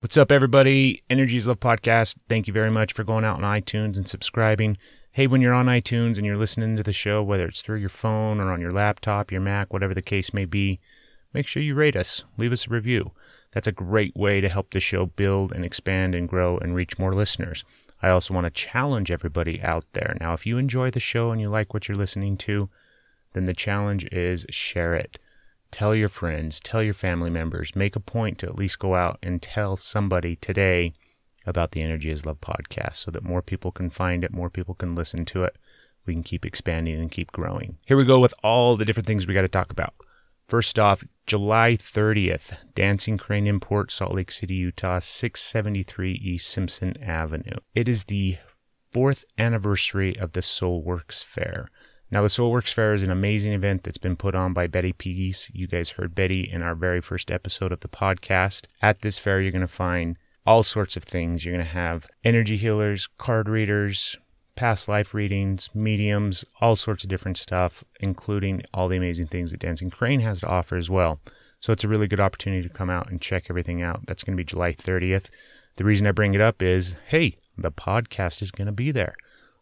What's up, everybody? Energy is Love Podcast. Thank you very much for going out on iTunes and subscribing. Hey, when you're on iTunes and you're listening to the show, whether it's through your phone or on your laptop, your Mac, whatever the case may be, make sure you rate us. Leave us a review. That's a great way to help the show build and expand and grow and reach more listeners. I also want to challenge everybody out there. Now, if you enjoy the show and you like what you're listening to, then the challenge is share it. Tell your friends, tell your family members, make a point to at least go out and tell somebody today about the Energy is Love podcast so that more people can find it, more people can listen to it. We can keep expanding and keep growing. Here we go with all the different things we got to talk about. First off, July 30th, Dancing Crane Import, Salt Lake City, Utah, 673 East Simpson Avenue. It is the fourth anniversary of the Soulworks Fair. Now, the Soulworks Fair is an amazing event that's been put on by Betty Peace. You guys heard Betty in our very first episode of the podcast. At this fair, you're going to find all sorts of things. You're going to have energy healers, card readers, past life readings, mediums, all sorts of different stuff, including all the amazing things that Dancing Crane has to offer as well. So it's a really good opportunity to come out and check everything out. That's going to be July 30th. The reason I bring it up is hey, the podcast is going to be there.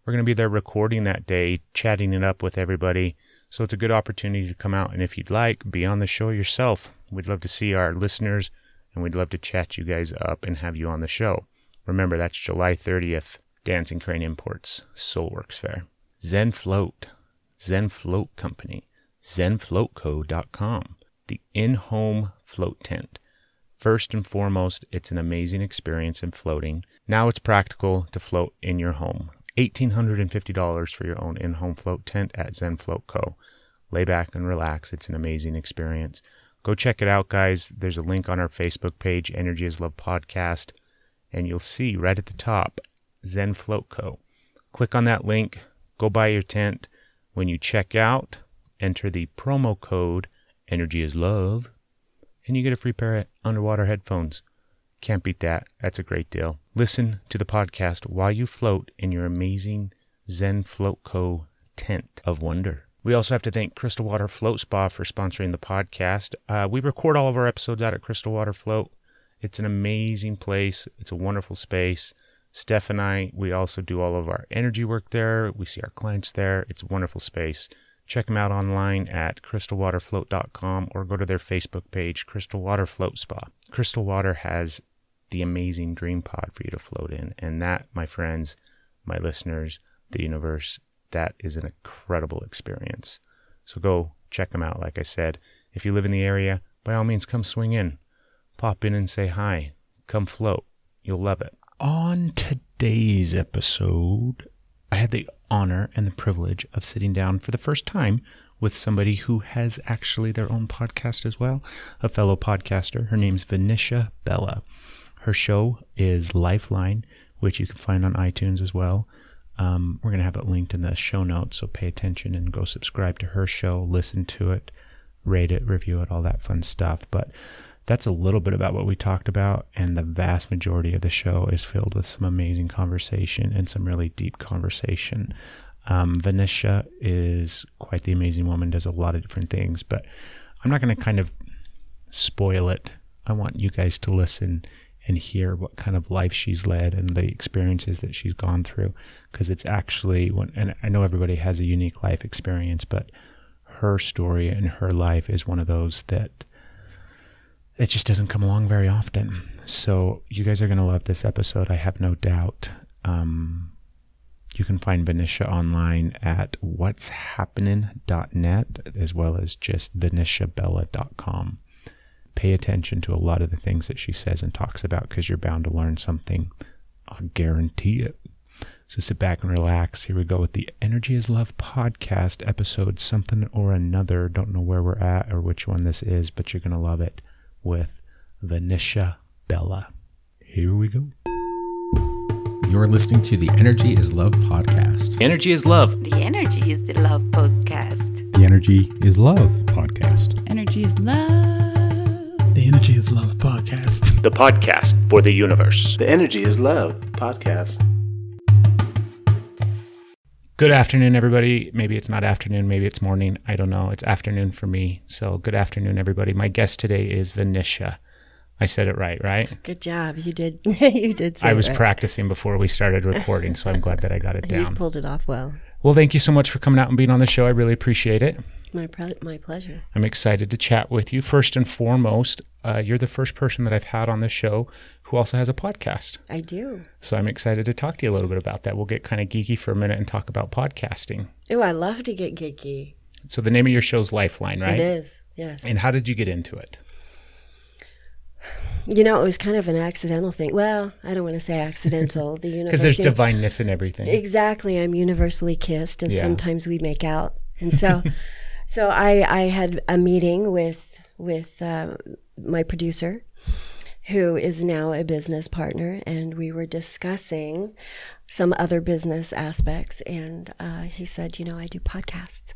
We're going to be there recording that day, chatting it up with everybody. So it's a good opportunity to come out. And if you'd like, be on the show yourself. We'd love to see our listeners and we'd love to chat you guys up and have you on the show. Remember, that's July 30th, Dancing Crane Imports, Soulworks Fair. Zen Float, Zen Float Company, zenfloatco.com, the in home float tent. First and foremost, it's an amazing experience in floating. Now it's practical to float in your home. $1,850 for your own in home float tent at Zen Float Co. Lay back and relax. It's an amazing experience. Go check it out, guys. There's a link on our Facebook page, Energy is Love Podcast, and you'll see right at the top Zen Float Co. Click on that link, go buy your tent. When you check out, enter the promo code Energy is Love, and you get a free pair of underwater headphones. Can't beat that. That's a great deal. Listen to the podcast while you float in your amazing Zen Float Co. tent of wonder. We also have to thank Crystal Water Float Spa for sponsoring the podcast. Uh, we record all of our episodes out at Crystal Water Float. It's an amazing place. It's a wonderful space. Steph and I, we also do all of our energy work there. We see our clients there. It's a wonderful space. Check them out online at crystalwaterfloat.com or go to their Facebook page, Crystal Water Float Spa. Crystal Water has the amazing dream pod for you to float in. And that, my friends, my listeners, the universe, that is an incredible experience. So go check them out. Like I said, if you live in the area, by all means, come swing in, pop in and say hi, come float. You'll love it. On today's episode, I had the honor and the privilege of sitting down for the first time with somebody who has actually their own podcast as well, a fellow podcaster. Her name's Venetia Bella. Her show is Lifeline, which you can find on iTunes as well. Um, we're going to have it linked in the show notes, so pay attention and go subscribe to her show, listen to it, rate it, review it, all that fun stuff. But that's a little bit about what we talked about, and the vast majority of the show is filled with some amazing conversation and some really deep conversation. Um, is quite the amazing woman, does a lot of different things, but I'm not going to kind of spoil it. I want you guys to listen and hear what kind of life she's led and the experiences that she's gone through. Because it's actually and I know everybody has a unique life experience but her story and her life is one of those that it just doesn't come along very often. So you guys are going to love this episode I have no doubt. Um, you can find Vanisha online at whatzhappenin.net as well as just vanishabella.com pay attention to a lot of the things that she says and talks about because you're bound to learn something. I'll guarantee it. So sit back and relax. Here we go with the Energy is Love podcast episode, something or another. Don't know where we're at or which one this is, but you're going to love it with Venetia Bella. Here we go. You're listening to the Energy is Love podcast. Energy is Love. The Energy is the Love podcast. The Energy is Love podcast. Energy is love. The Energy is Love podcast. The podcast for the universe. The Energy is Love podcast. Good afternoon, everybody. Maybe it's not afternoon, maybe it's morning. I don't know. It's afternoon for me. So, good afternoon, everybody. My guest today is Vanisha. I said it right, right? Good job. You did. you did. Say I was right. practicing before we started recording, so I'm glad that I got it down. You down. pulled it off well. Well, thank you so much for coming out and being on the show. I really appreciate it. My pre- my pleasure. I'm excited to chat with you. First and foremost, uh, you're the first person that I've had on this show who also has a podcast. I do. So I'm excited to talk to you a little bit about that. We'll get kind of geeky for a minute and talk about podcasting. Oh, I love to get geeky. So the name of your show is Lifeline, right? It is. Yes. And how did you get into it? You know, it was kind of an accidental thing. Well, I don't want to say accidental. The universe. Because there's you know- divineness in everything. Exactly. I'm universally kissed, and Yeah. sometimes we make out. And so, so I I had a meeting with with uh, my producer, who is now a business partner, and we were discussing some other business aspects. And uh, he said, "You know, I do podcasts,"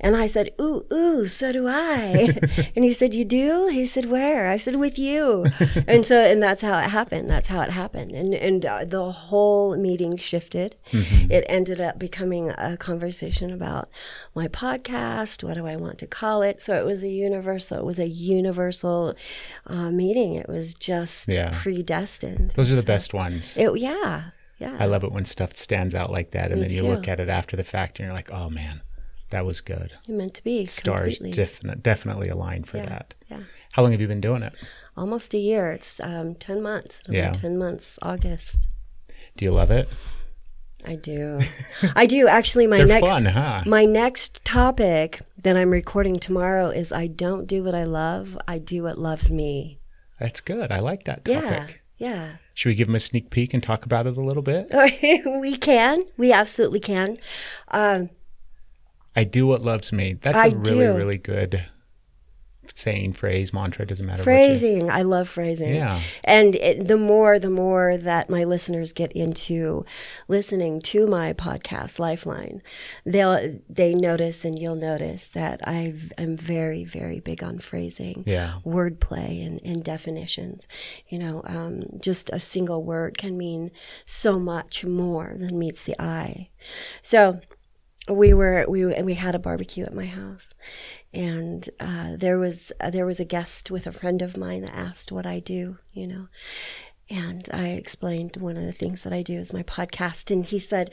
and I said, "Ooh, ooh, so do I." and he said, "You do?" He said, "Where?" I said, "With you." and so, and that's how it happened. That's how it happened. And and uh, the whole meeting shifted. It ended up becoming a conversation about my podcast. What do I want to call it? So it was a universal. It was a universal uh, meeting. It was just Yeah. predestined. Those are the So best ones. It, yeah, yeah. I love it when stuff stands out like that, and Me then you look at it after the fact, and you're like, "Oh man, that was good." It meant to be Stars completely. definite, definitely aligned for Yeah. that. Yeah. How long have you been doing it? Almost a year. It's um, ten months. It'll be Yeah. ten months. August. Do you love it? I do. I do. Actually, my next fun, huh? my next topic that I'm recording tomorrow is I don't do what I love. I do what loves me. That's good. I like that topic. Yeah. Yeah. Should we give them a sneak peek and talk about it a little bit? we can. We absolutely can. Um, I do what loves me. That's I a really, do. really good saying, phrase, mantra. Doesn't matter. what phrasing. I love phrasing. Yeah. And it, the more, the more that my listeners get into listening to my podcast, Lifeline, they'll they notice, and you'll notice that I am very, very big on phrasing, Yeah. wordplay, and, and definitions. You know, um, just a single word can mean so much more than meets the eye. So we were we we had a barbecue at my house, and uh, there was uh, there was a guest with a friend of mine that asked what I do, you know, and I explained one of the things that I do is my podcast, and he said.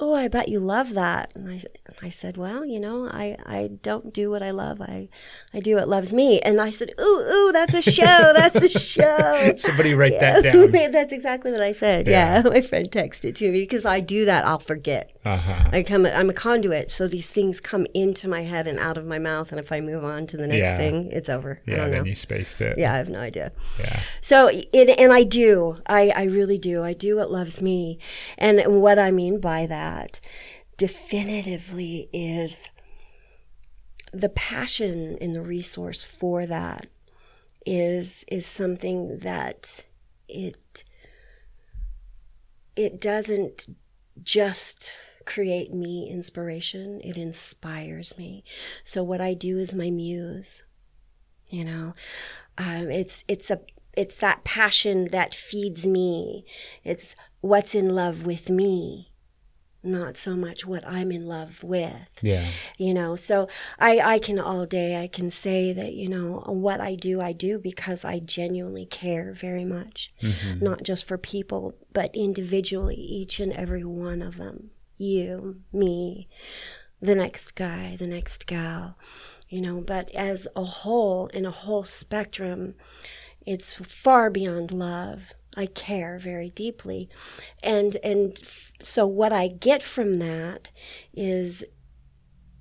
Oh, I bet you love that. And I, I said, well, you know, I, I don't do what I love. I, I do what loves me. And I said, ooh, ooh, that's a show. That's a show. Somebody write Yeah. that down. That's exactly what I said. Yeah. Yeah. My friend texted to me because I do that. I'll forget. Uh huh. I come. I'm a conduit, so these things come into my head and out of my mouth. And if I move on to the next Yeah. thing, it's over. I Yeah. don't know. Then you spaced it. yeah, I have no idea. Yeah. So, it, and I do. I, I really do. I do what loves me. And what I mean by that definitively is the passion and the resource for that is is something that it it doesn't just create me inspiration it inspires me. So what i do is my muse you know? Um, it's it's a it's that passion that feeds me. It's what's in love with me not so much what i'm in love with Yeah. you know so i i can all day i can say that you know what i do i do because i genuinely care very much Mhm. not just for people but individually each and every one of them you me the next guy the next gal you know but as a whole in a whole spectrum it's far beyond love i care very deeply. And and f- so what i get from that is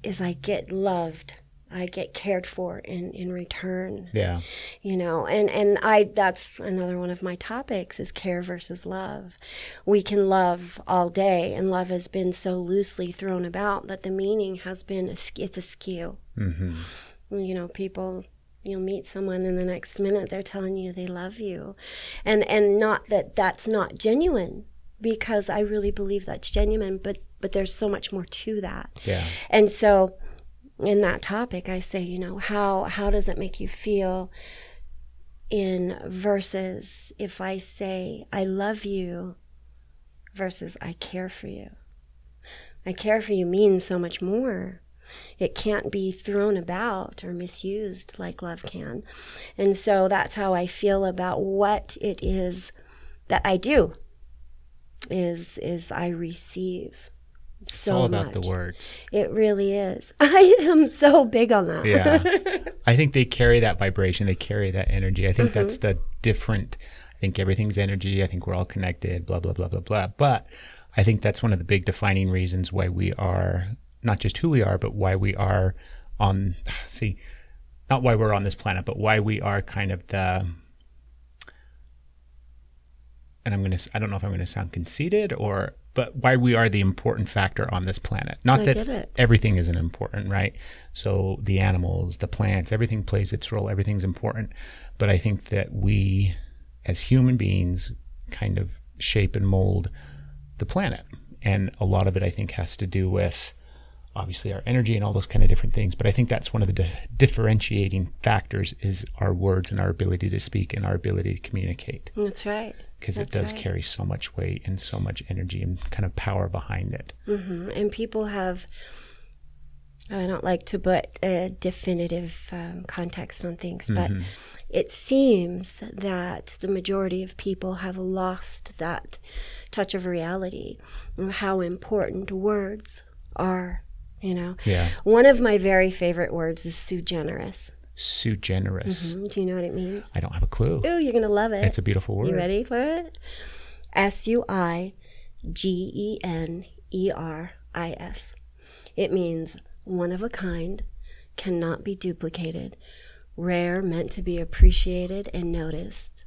is i get loved. I get cared for in in return. Yeah. you know and and i that's another one of my topics is care versus love. We can love all day and love has been so loosely thrown about that the meaning has been it's askew hmm you know people you'll meet someone and the next minute they're telling you they love you and and not that that's not genuine because i really believe that's genuine but but there's so much more to that Yeah. and so in that topic I say, you know, how how does it make you feel in versus if I say I love you versus I care for you. I care for you means so much more. It can't be thrown about or misused like love can. And so that's how I feel about what it is that I do. Is is I receive so It's all about the words. It really is. I am so big on that. Yeah. I think they carry that vibration, they carry that energy. I think Mm-hmm. that's the different I think everything's energy. I think we're all connected, blah blah blah blah blah. But I think that's one of the big defining reasons why we are not just who we are, but why we are on see not why we're on this planet, but why we are kind of the and I'm going to I don't know if I'm going to sound conceited or but why we are the important factor on this planet. Not I that everything isn't important, right? So the animals, the plants, everything plays its role, everything's important. But I think that we as human beings kind of shape and mold the planet. And a lot of it I think has to do with obviously our energy and all those kind of different things but i think that's one of the di- differentiating factors is our words and our ability to speak and our ability to communicate That's right. because it does right. carry so much weight and so much energy and kind of power behind it hmm And people have, I don't like to put a definitive um, context on things, but it seems that the majority of people have lost that touch of reality and how important words are. You know, yeah one of my very favorite words is sui generis. sui generis Mhm. Do you know what it means? i don't have a clue Oh, you're gonna love it. it's a beautiful word You ready for it? S U I G E N E R I S. It means one of a kind, cannot be duplicated, rare, meant to be appreciated and noticed.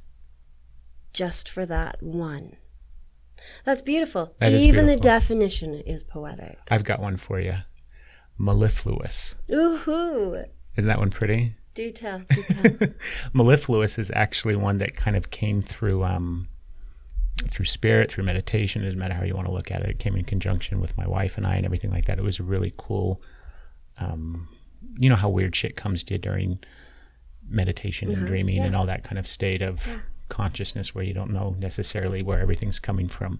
Just for that one. That's beautiful. That is Even the beautiful. definition is poetic. i've got one for you mellifluous Ooh, isn't that one pretty do tell, do tell. mellifluous is actually one that kind of came through um, through spirit, through meditation. Doesn't matter how you want to look at it. It came in conjunction with my wife and I, and everything like that. It was a really cool. Um, you know how weird shit comes to you during meditation and dreaming and all that kind of state of consciousness where you don't know necessarily where everything's coming from.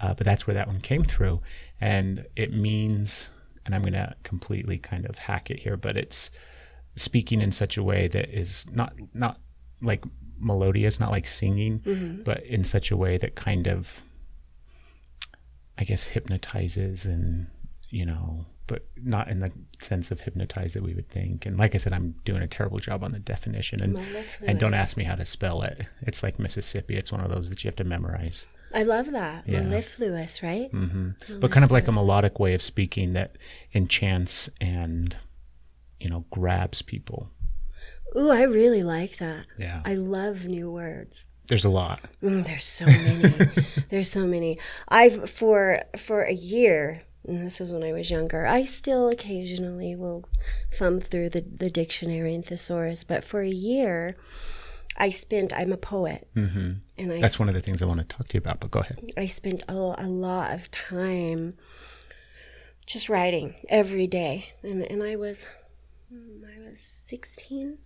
Uh, but that's where that one came through, and it means. And I'm going to completely kind of hack it here, but it's speaking in such a way that is not not like melodious, not like singing, mm-hmm. but in such a way that kind of, I guess, hypnotizes and you know, but not in the sense of hypnotize that we would think. And like I said, I'm doing a terrible job on the definition, and and don't ask me how to spell it. It's like Mississippi. It's one of those that you have to memorize. I love that. Yeah. Mellifluous, right? hmm But kind of like a melodic way of speaking that enchants and you know grabs people. Ooh, I really like that. Yeah. I love new words. There's a lot. Mm, there's so many. there's so many. I've for for a year, and this was when I was younger. I still occasionally will thumb through the the dictionary and thesaurus, but for a year, I spent. I'm a poet, hmm and I That's one of the things I want to talk to you about. But go ahead. I spent a, a lot of time just writing every day, and and I was mm, I was 16,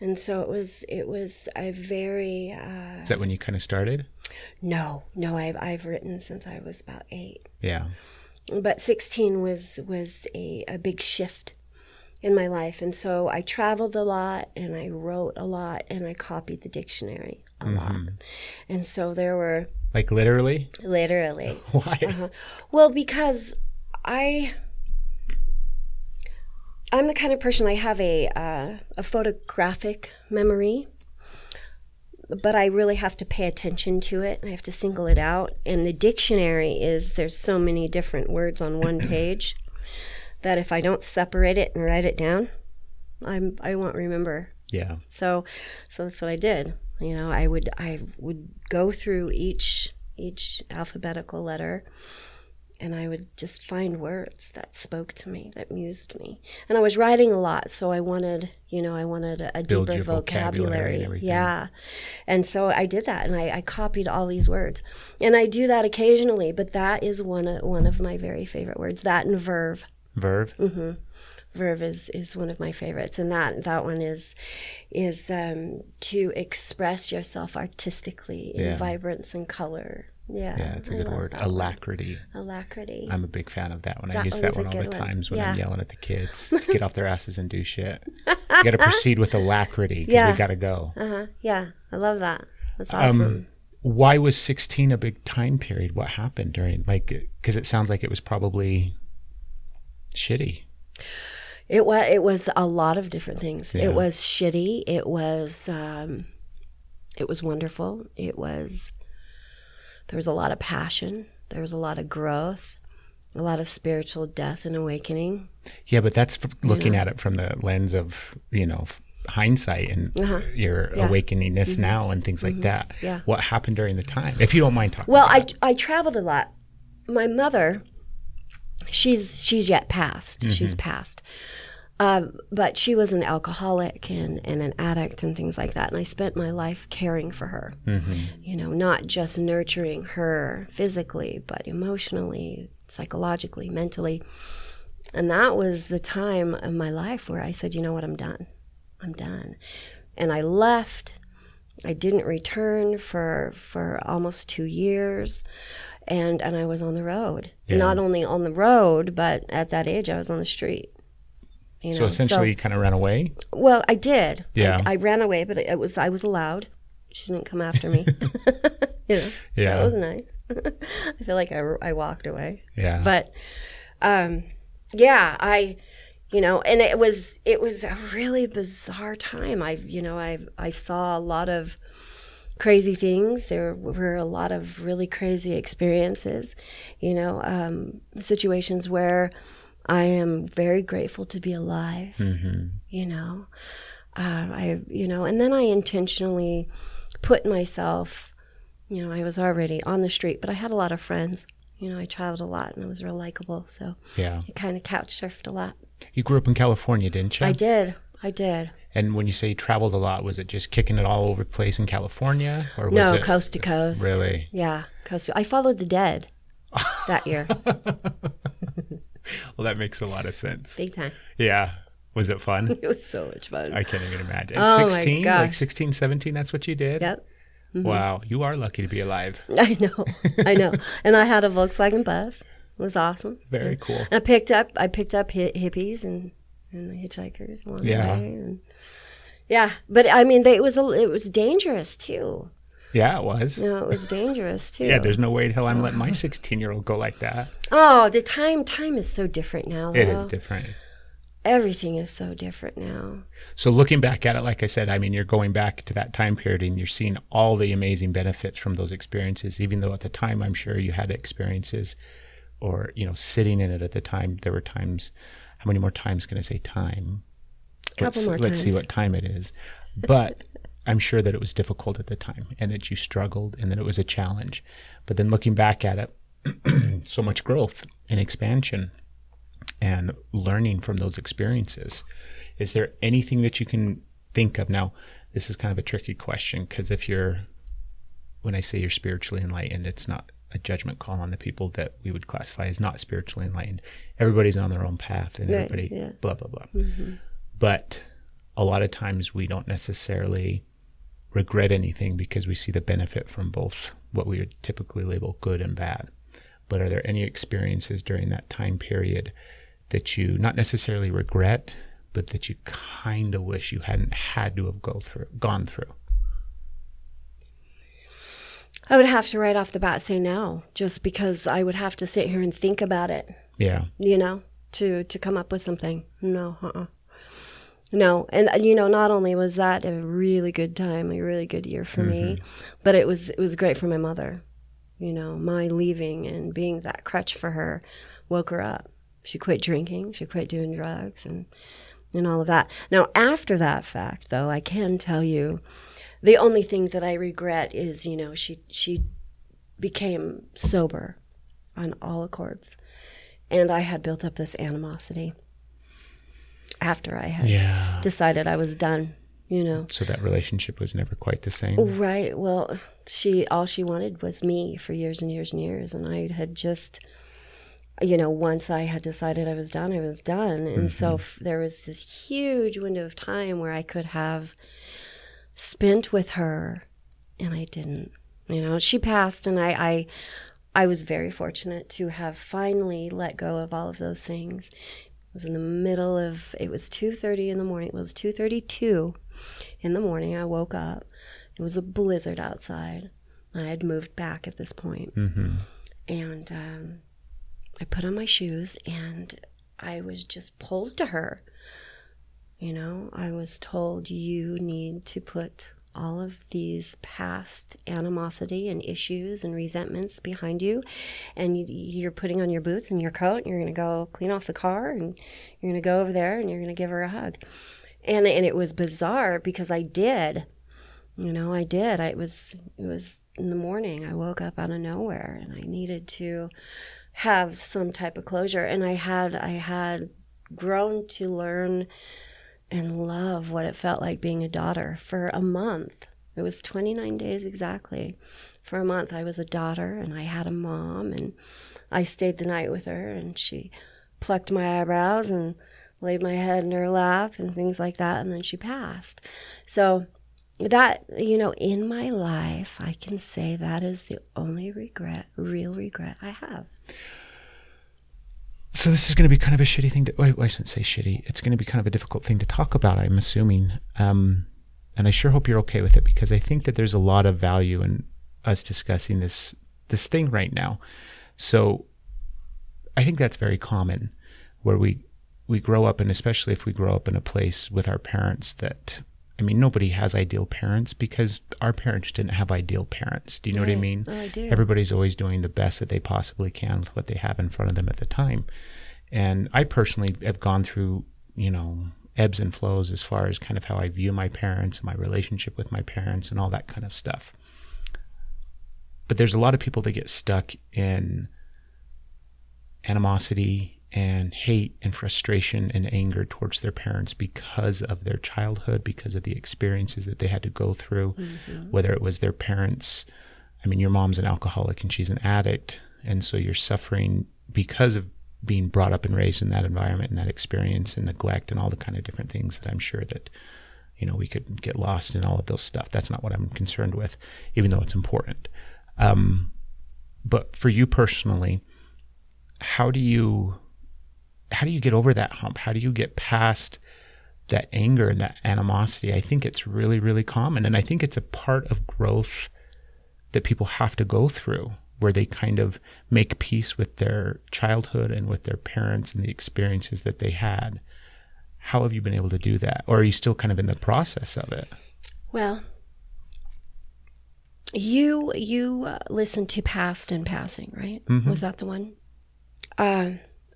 and so it was it was a very uh, Is that when you kind of started? no no I've I've written since I was about eight, Yeah. but 16 was was a, a big shift in my life and so i traveled a lot and i wrote a lot and i copied the dictionary a lot and so there were Like literally? literally Why? Uh-huh. Well, because I I'm the kind of person I have a uh, a photographic memory, but I really have to pay attention to it. I have to single it out. And the dictionary is there's so many different words on one page that if I don't separate it and write it down, I'm I won't remember Yeah. so so that's what I did. You know, I would I would go through each each alphabetical letter and I would just find words that spoke to me, that mused me. And I was writing a lot, so I wanted, you know, I wanted a, a deeper vocabulary vocabulary. and yeah. And so I did that and I, I copied all these words. And I do that occasionally, but that is one of, one of my very favorite words. That and verve. Verve? hmm verve is is one of my favorites, and that that one is is um, to express yourself artistically in Yeah. vibrance and color. Yeah, Yeah, it's a I good word. that one. Alacrity. Alacrity. I'm a big fan of that one. I use that one all the one. times when I'm yelling at the kids to get off their asses and do shit. You got to proceed with alacrity because Yeah. we got to go. Uh huh. Yeah, I love that. That's awesome. Um, why was 16 a big time period? What happened during, like, because it sounds like it was probably shitty. It was it was a lot of different things. Yeah. It was shitty. It was um, it was wonderful. It was there was a lot of passion. There was a lot of growth, a lot of spiritual death and awakening. Yeah, but that's looking at it from the lens of, you know, hindsight and Uh-huh. your Yeah. Mm-hmm. awakeningness now and things like that. Yeah. What happened during the time? If you don't mind talking Well, I I traveled a lot. My mother, she's she's yet passed. She's passed. Um, but she was an alcoholic and, and an addict and things like that. And I spent my life caring for her. You know, not just nurturing her physically, but emotionally, psychologically, mentally. And that was the time of my life where I said, you know what, I'm done. I'm done. And I left. I didn't return for for almost two years, and and I was on the road. Yeah. Not only on the road, but at that age, I was on the street. You So essentially, you kind of ran away. well, I did. Yeah. I, I ran away, but it was I was allowed. She didn't come after me. you know, Yeah. so it was nice. I feel like I, I walked away Yeah. but um yeah i you know and it was it was a really bizarre time i you know i i saw a lot of crazy things. There were a lot of really crazy experiences you know um situations where i am very grateful to be alive hmm you know. Uh, i you know and then i intentionally put myself you know i was already on the street but i had a lot of friends. You know i traveled a lot and i was real likable so Yeah. i kind of couch surfed a lot. You grew up in California, didn't you? i did. I did And when you say you traveled a lot, was it just kicking it all over the place in California, or was no it coast to coast really? yeah coast to, i followed the dead that year Well, that makes a lot of sense. big time Yeah. Was it fun? it was so much fun I can't even imagine. Oh my 16, like gosh. 16, 17, that's what you did? yep mm-hmm. Wow, you are lucky to be alive. i know i know and i had a volkswagen bus it was awesome Very cool. And I picked up I picked up hi- hippies and and the hitchhikers along Yeah. the way. And yeah, but I mean, they, it was a, it was dangerous too. Yeah, it was. Know, it was dangerous too. Yeah, there's no way in hell I'm letting my 16 year old go like that. oh, the time time is so different now. It is though. different. Everything is so different now. So looking back at it, like I said, I mean, you're going back to that time period and you're seeing all the amazing benefits from those experiences, even though at the time I'm sure you had experiences or, you know, sitting in it at the time, there were times, how many more times can I say time? Couple let's, more let's see what time it is. But I'm sure that it was difficult at the time and that you struggled and that it was a challenge. But then looking back at it, so much growth and expansion and learning from those experiences. Is there anything that you can think of? Now, this is kind of a tricky question because if you're, when I say you're spiritually enlightened, it's not a judgment call on the people that we would classify as not spiritually enlightened. Everybody's on their own path and Right, everybody, yeah. blah, blah, blah. Mm-hmm. But a lot of times we don't necessarily regret anything because we see the benefit from both what we would typically label good and bad. But are there any experiences during that time period that you not necessarily regret, but that you kind of wish you hadn't had to have go through, gone through? I would have to right off the bat say no, just because I would have to sit here and think about it. Yeah, you know, to to come up with something. No, uh-uh. No, and uh, you know, not only was that a really good time, a really good year for me, but it was it was great for my mother. You know, my leaving and being that crutch for her woke her up. She quit drinking. She quit doing drugs and and all of that. Now, after that fact, though, I can tell you, the only thing that I regret is, you know, she she became sober on all accords and I had built up this animosity after I had yeah. decided I was done. You know, So that relationship was never quite the same. right? Well, she all she wanted was me for years and years and years, and I had just you know, once I had decided I was done, I was done. And so mm-hmm. f- there was this huge window of time where I could have spent with her, and I didn't. You know, she passed, and I, I, I was very fortunate to have finally let go of all of those things. It was in the middle of. It was two thirty in the morning. It was two thirty-two in the morning. I woke up. It was a blizzard outside. I had moved back at this point, Mm-hmm. and um, I put on my shoes and I was just pulled to her. You know, I was told you need to put all of these past animosity and issues and resentments behind you, and you, you're putting on your boots and your coat, and you're going to go clean off the car, and you're going to go over there and you're going to give her a hug. And and it was bizarre because I did. You know, I did. I was it was in the morning. I woke up out of nowhere and I needed to have some type of closure and I had I had grown to learn and love what it felt like being a daughter for a month. It was 29 days exactly. For a month I was a daughter and I had a mom and I stayed the night with her and she plucked my eyebrows and laid my head in her lap and things like that and then she passed. So that you know in my life i can say that is the only regret real regret i have So this is going to be kind of a shitty thing to. I shouldn't say shitty. It's going to be kind of a difficult thing to talk about. I'm assuming, um, and I sure hope you're okay with it because I think that there's a lot of value in us discussing this this thing right now. So I think that's very common, where we we grow up, and especially if we grow up in a place with our parents that. I mean, nobody has ideal parents because our parents didn't have ideal parents. Do you know what I mean? Oh, I do. Everybody's always doing the best that they possibly can with what they have in front of them at the time. And I personally have gone through, you know, ebbs and flows as far as kind of how I view my parents and my relationship with my parents and all that kind of stuff. But there's a lot of people that get stuck in animosity and hate and frustration and anger towards their parents because of their childhood, because of the experiences that they had to go through, whether it was their parents. I mean, your mom's an alcoholic and she's an addict. And so you're suffering because of being brought up and raised in that environment and that experience and neglect and all the kind of different things that I'm sure that, you know, we could get lost in all of those stuff. That's not what I'm concerned with, even though it's important. Um, but for you personally, how do you how do you get over that hump? How do you get past that anger and that animosity? I think it's really, really common. And I think it's a part of growth that people have to go through where they kind of make peace with their childhood and with their parents and the experiences that they had. How have you been able to do that? Or are you still kind of in the process of it? well you you uh, listened to past and passing right was that the one uh,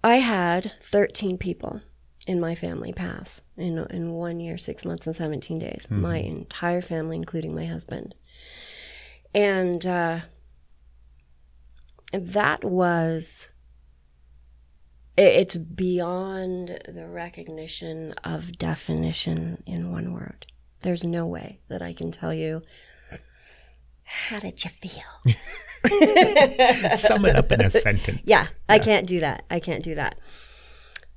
i had 13 people in my family pass in, in one year six months and 17 days. My entire family including my husband. And uh, that was i- it's beyond the recognition of definition in one word. There's no way that i can tell you how did you feel Sum it up in a sentence. yeah, I can't do that. I can't do that.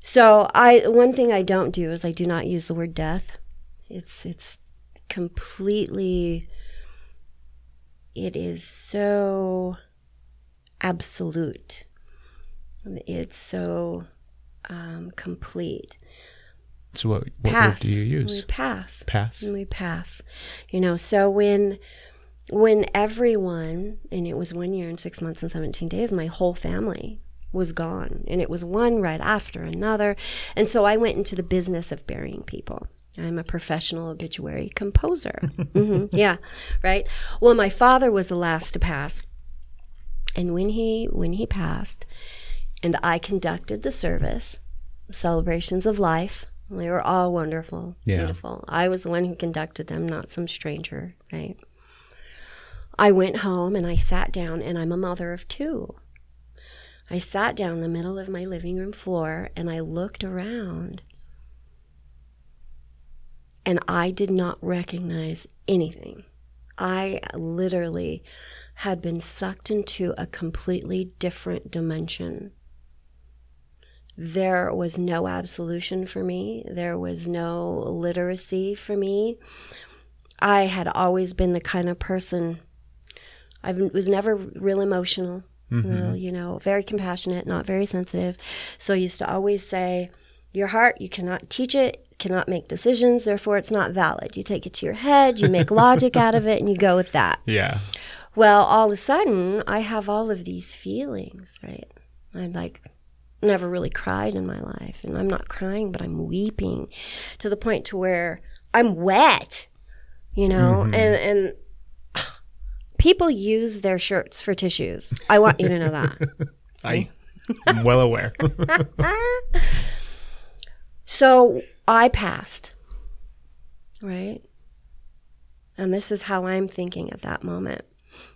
So I one thing I don't do is I do not use the word death. It's it's completely it is so absolute. It's so um, complete. So what, what word do you use? We pass. Pass. And we pass. You know, so when when everyone and it was one year and six months and 17 days, my whole family was gone. And it was one right after another. And so I went into the business of burying people. I'm a professional obituary composer. hmm Yeah, right. Well, my father was the last to pass, and when he when he passed, and I conducted the service, celebrations of life. They were all wonderful, Yeah. beautiful. I was the one who conducted them, not some stranger, right? I went home and I sat down, and I'm a mother of two. I sat down in the middle of my living room floor and I looked around and I did not recognize anything. I literally had been sucked into a completely different dimension. there was no absolution for me. There was no literacy for me. I had always been the kind of person I was never real emotional. Mm-hmm. Real, you know, very compassionate, not very sensitive. So I used to always say, Your heart, you cannot teach it, cannot make decisions, therefore it's not valid. You take it to your head, you make logic out of it, and you go with that. Yeah. Well, all of a sudden, I have all of these feelings, right? I like never really cried in my life, and I'm not crying, but I'm weeping to the point to where I'm wet, you know, mm-hmm. and and people use their shirts for tissues. I want you to know that. I am well aware. So I passed, right? And this is how I'm thinking at that moment.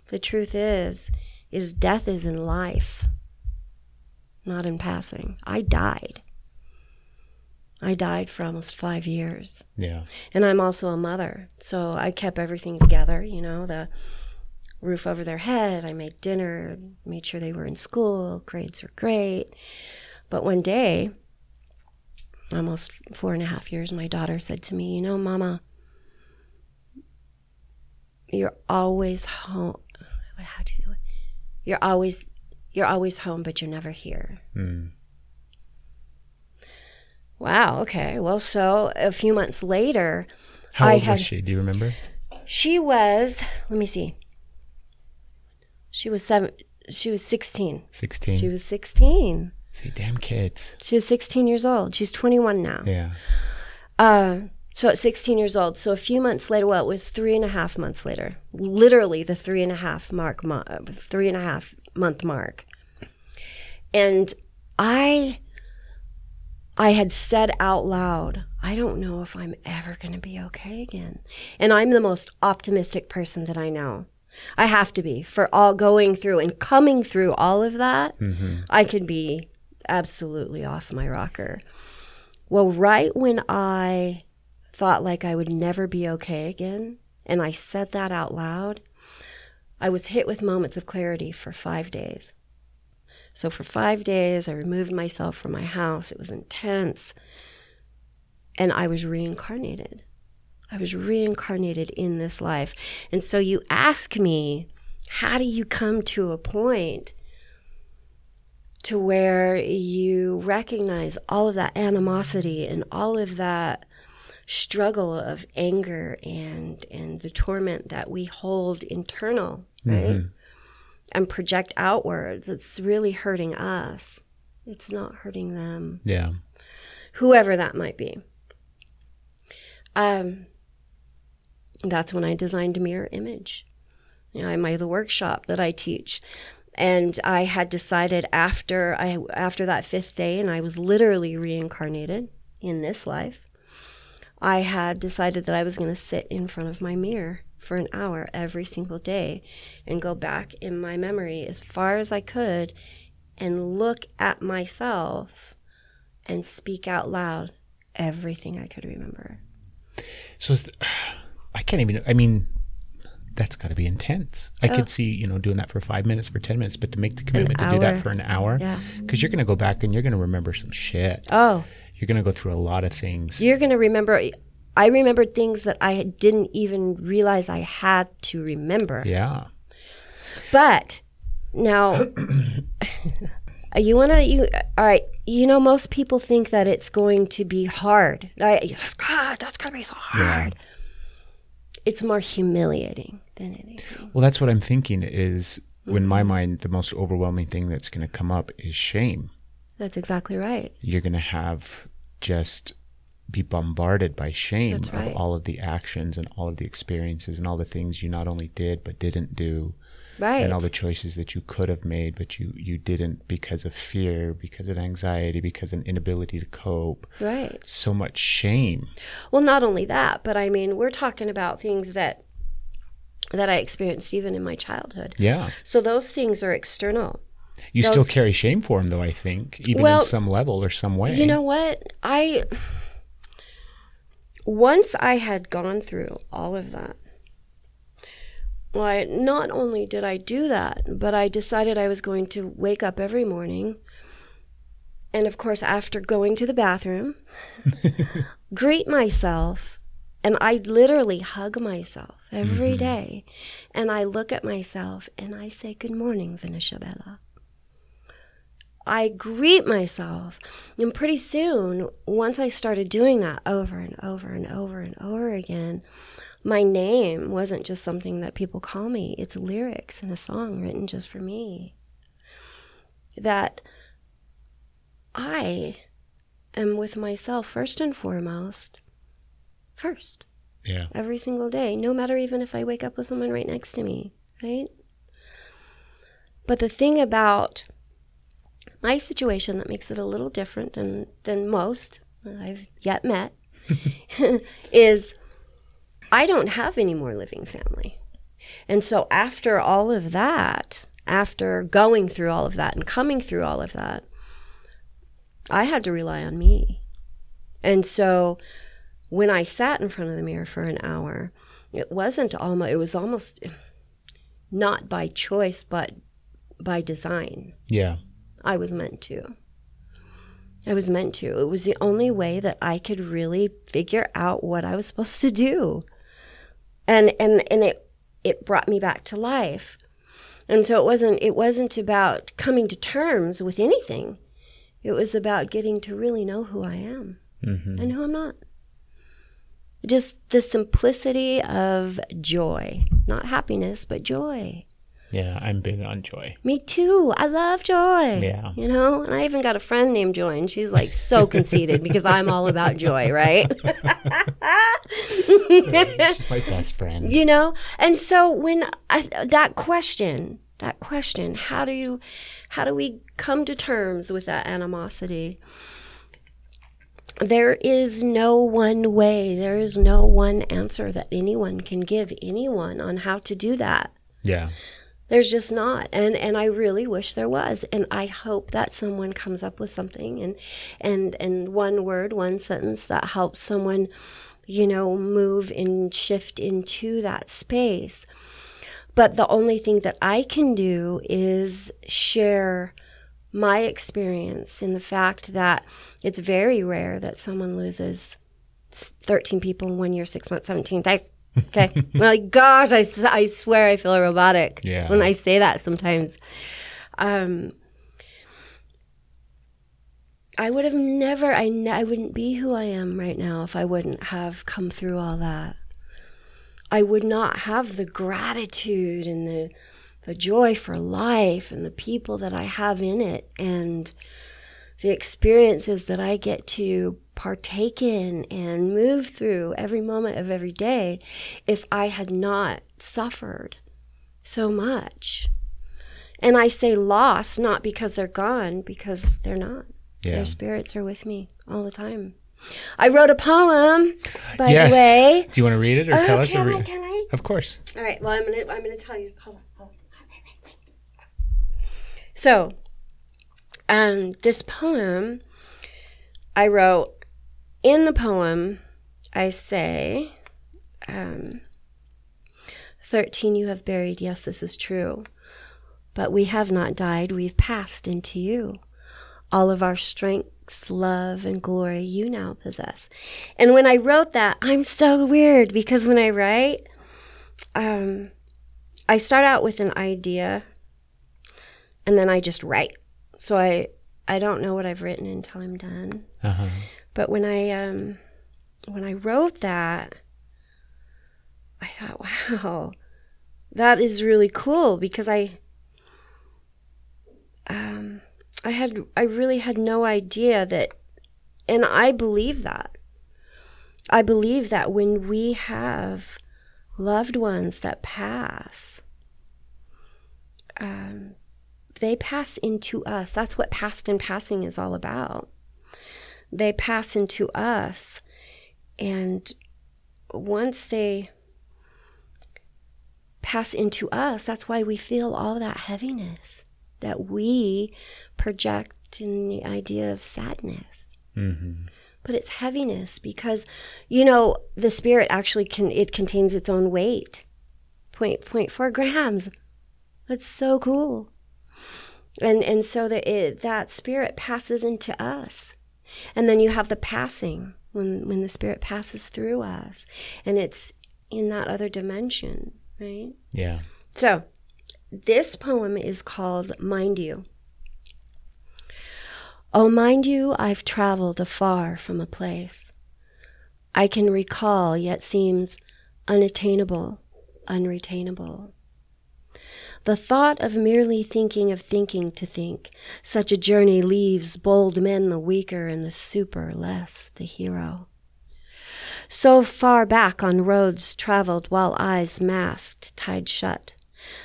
The truth is, is death is in life, not in passing. I died. I died for almost five years. yeah. And I'm also a mother. So I kept everything together, you know, the roof over their head. I made dinner, made sure they were in school, grades were great. But one day, almost four and a half years, my daughter said to me, You know, Mama, you're always home. How do you You're always you're always home, but you're never here. Mm. Wow, okay. Well, so a few months later, How I old had- was she? Do you remember? She was, let me see. She was seven, she was 16. 16. She was 16. See, damn kids. She was 16 years old. She's 21 now. Yeah. Uh, so at 16 years old. So a few months later, well, it was three and a half months later, literally the three and a half mark, mo- three and a half month mark. And I, I had said out loud, I don't know if I'm ever going to be okay again. And I'm the most optimistic person that I know. I have to be for all going through and coming through all of that. Mm-hmm. I could be absolutely off my rocker. Well, right when I thought like I would never be okay again, and I said that out loud, I was hit with moments of clarity for five days. So for five days, I removed myself from my house. It was intense. And I was reincarnated. I was reincarnated in this life. And so you ask me, how do you come to a point to where you recognize all of that animosity and all of that struggle of anger and and the torment that we hold internal, right? And project outwards. It's really hurting us. It's not hurting them Yeah. whoever that might be. Um, that's when I designed a mirror image. You know, I my the workshop that I teach, and I had decided after I after that fifth day, and I was literally reincarnated in this life. I had decided that I was going to sit in front of my mirror for an hour every single day and go back in my memory as far as I could and look at myself and speak out loud everything I could remember. So is I can't even. I mean, that's got to be intense. I Oh. could see you know doing that for five minutes, for ten minutes, but to make the commitment to do that for an hour, Yeah. because you're going to go back and you're going to remember some shit. Oh, You're going to go through a lot of things. you're going to remember. I remembered things that I didn't even realize I had to remember. Yeah. But now, you want to, you, all right, you know, most people think that it's going to be hard. Right? God, that's going to be so hard. It's more humiliating than anything. Well, that's what I'm thinking. Is in Mm-hmm. my mind, the most overwhelming thing that's going to come up is shame. That's exactly right. You're going to have just be bombarded by shame right. of all of the actions and all of the experiences and all the things you not only did but didn't do. Right. and all the choices that you could have made but you you didn't because of fear because of anxiety because of an inability to cope right. so much shame Well, not only that, but I mean, we're talking about things that that I experienced even in my childhood. yeah So those things are external. you still carry shame for them though i think even Well, in some level or some way You know what? I once I had gone through all of that. Why, not only did I do that, but I decided I was going to wake up every morning and of course, after going to the bathroom, greet myself, and I literally hug myself every mm-hmm. day, and I look at myself and I say, "Good morning, Vanisha'Bella." I greet myself, and pretty soon, once I started doing that over and over and over and over again, my name wasn't just something that people call me. It's lyrics in a song written just for me. That I am with myself first and foremost, first, Yeah. every single day, no matter even if I wake up with someone right next to me, right? But the thing about my situation that makes it a little different than, than most I've yet met is I don't have any more living family. And so after all of that, after going through all of that and coming through all of that, I had to rely on me. And so when I sat in front of the mirror for an hour, it wasn't almost, it was almost not by choice, but by design. Yeah. I was meant to. I was meant to. It was the only way that I could really figure out what I was supposed to do. And and and it it brought me back to life. And so it wasn't it wasn't about coming to terms with anything. It was about getting to really know who I am Mm-hmm. and who I'm not. Just the simplicity of joy, not happiness, but joy. Yeah, I'm big on joy. Me too. I love joy. Yeah. You know, and I even got a friend named Joy, and she's like so conceited because I'm all about joy, right? She's my best friend. you know, and so when I, that question, that question, how do you, how do we come to terms with that animosity? There is no one way. There is no one answer that anyone can give anyone on how to do that. Yeah. There's just not. And and I really wish there was. And I hope that someone comes up with something and and and one word, one sentence that helps someone, you know, move and shift into that space. But the only thing that I can do is share my experience in the fact that it's very rare that someone loses 13 people in one year, six months, 17 days. Okay. like, gosh, I, I swear I feel robotic Yeah. when I say that sometimes. Um, I would have never, I, n- I wouldn't be who I am right now if I wouldn't have come through all that. I would not have the gratitude and the, the joy for life and the people that I have in it and the experiences that I get to partake in and move through every moment of every day if I had not suffered so much. And I say lost not because they're gone, because they're not. Yeah. Their spirits are with me all the time. I wrote a poem, by yes. the way. Do you want to read it or Oh, tell us? can I? Can I? Of course. All right. Well, I'm gonna I'm gonna tell you. Hold on. Hold on. So, um, this poem I wrote. In the poem, I say, um, "13 you have buried. Yes, this is true, but we have not died. We've passed into you. All of our strengths, love, and glory you now possess." And when I wrote that, I'm so weird because when I write, um, I start out with an idea and then I just write. So I I don't know what I've written until I'm done. Uh huh. But when I um when I wrote that, I thought, wow, that is really cool because I um I had I really had no idea that and I believe that. I believe that when we have loved ones that pass, um, they pass into us. That's what past and passing is all about. They pass into us, and once they pass into us, that's why we feel all that heaviness that we project in the idea of sadness Mm-hmm. but it's heaviness because you know the spirit actually can it contains its own weight point point four grams that's so cool and and so that it, that spirit passes into us. And then you have the passing when when the spirit passes through us. And it's in that other dimension right? Yeah. so this poem is called mind you. Oh mind you i've traveled afar from a place. I can recall yet seems unattainable unretainable the thought of merely thinking of thinking to think, such a journey leaves bold men the weaker and the super less the hero. So far back on roads traveled while eyes masked, tied shut,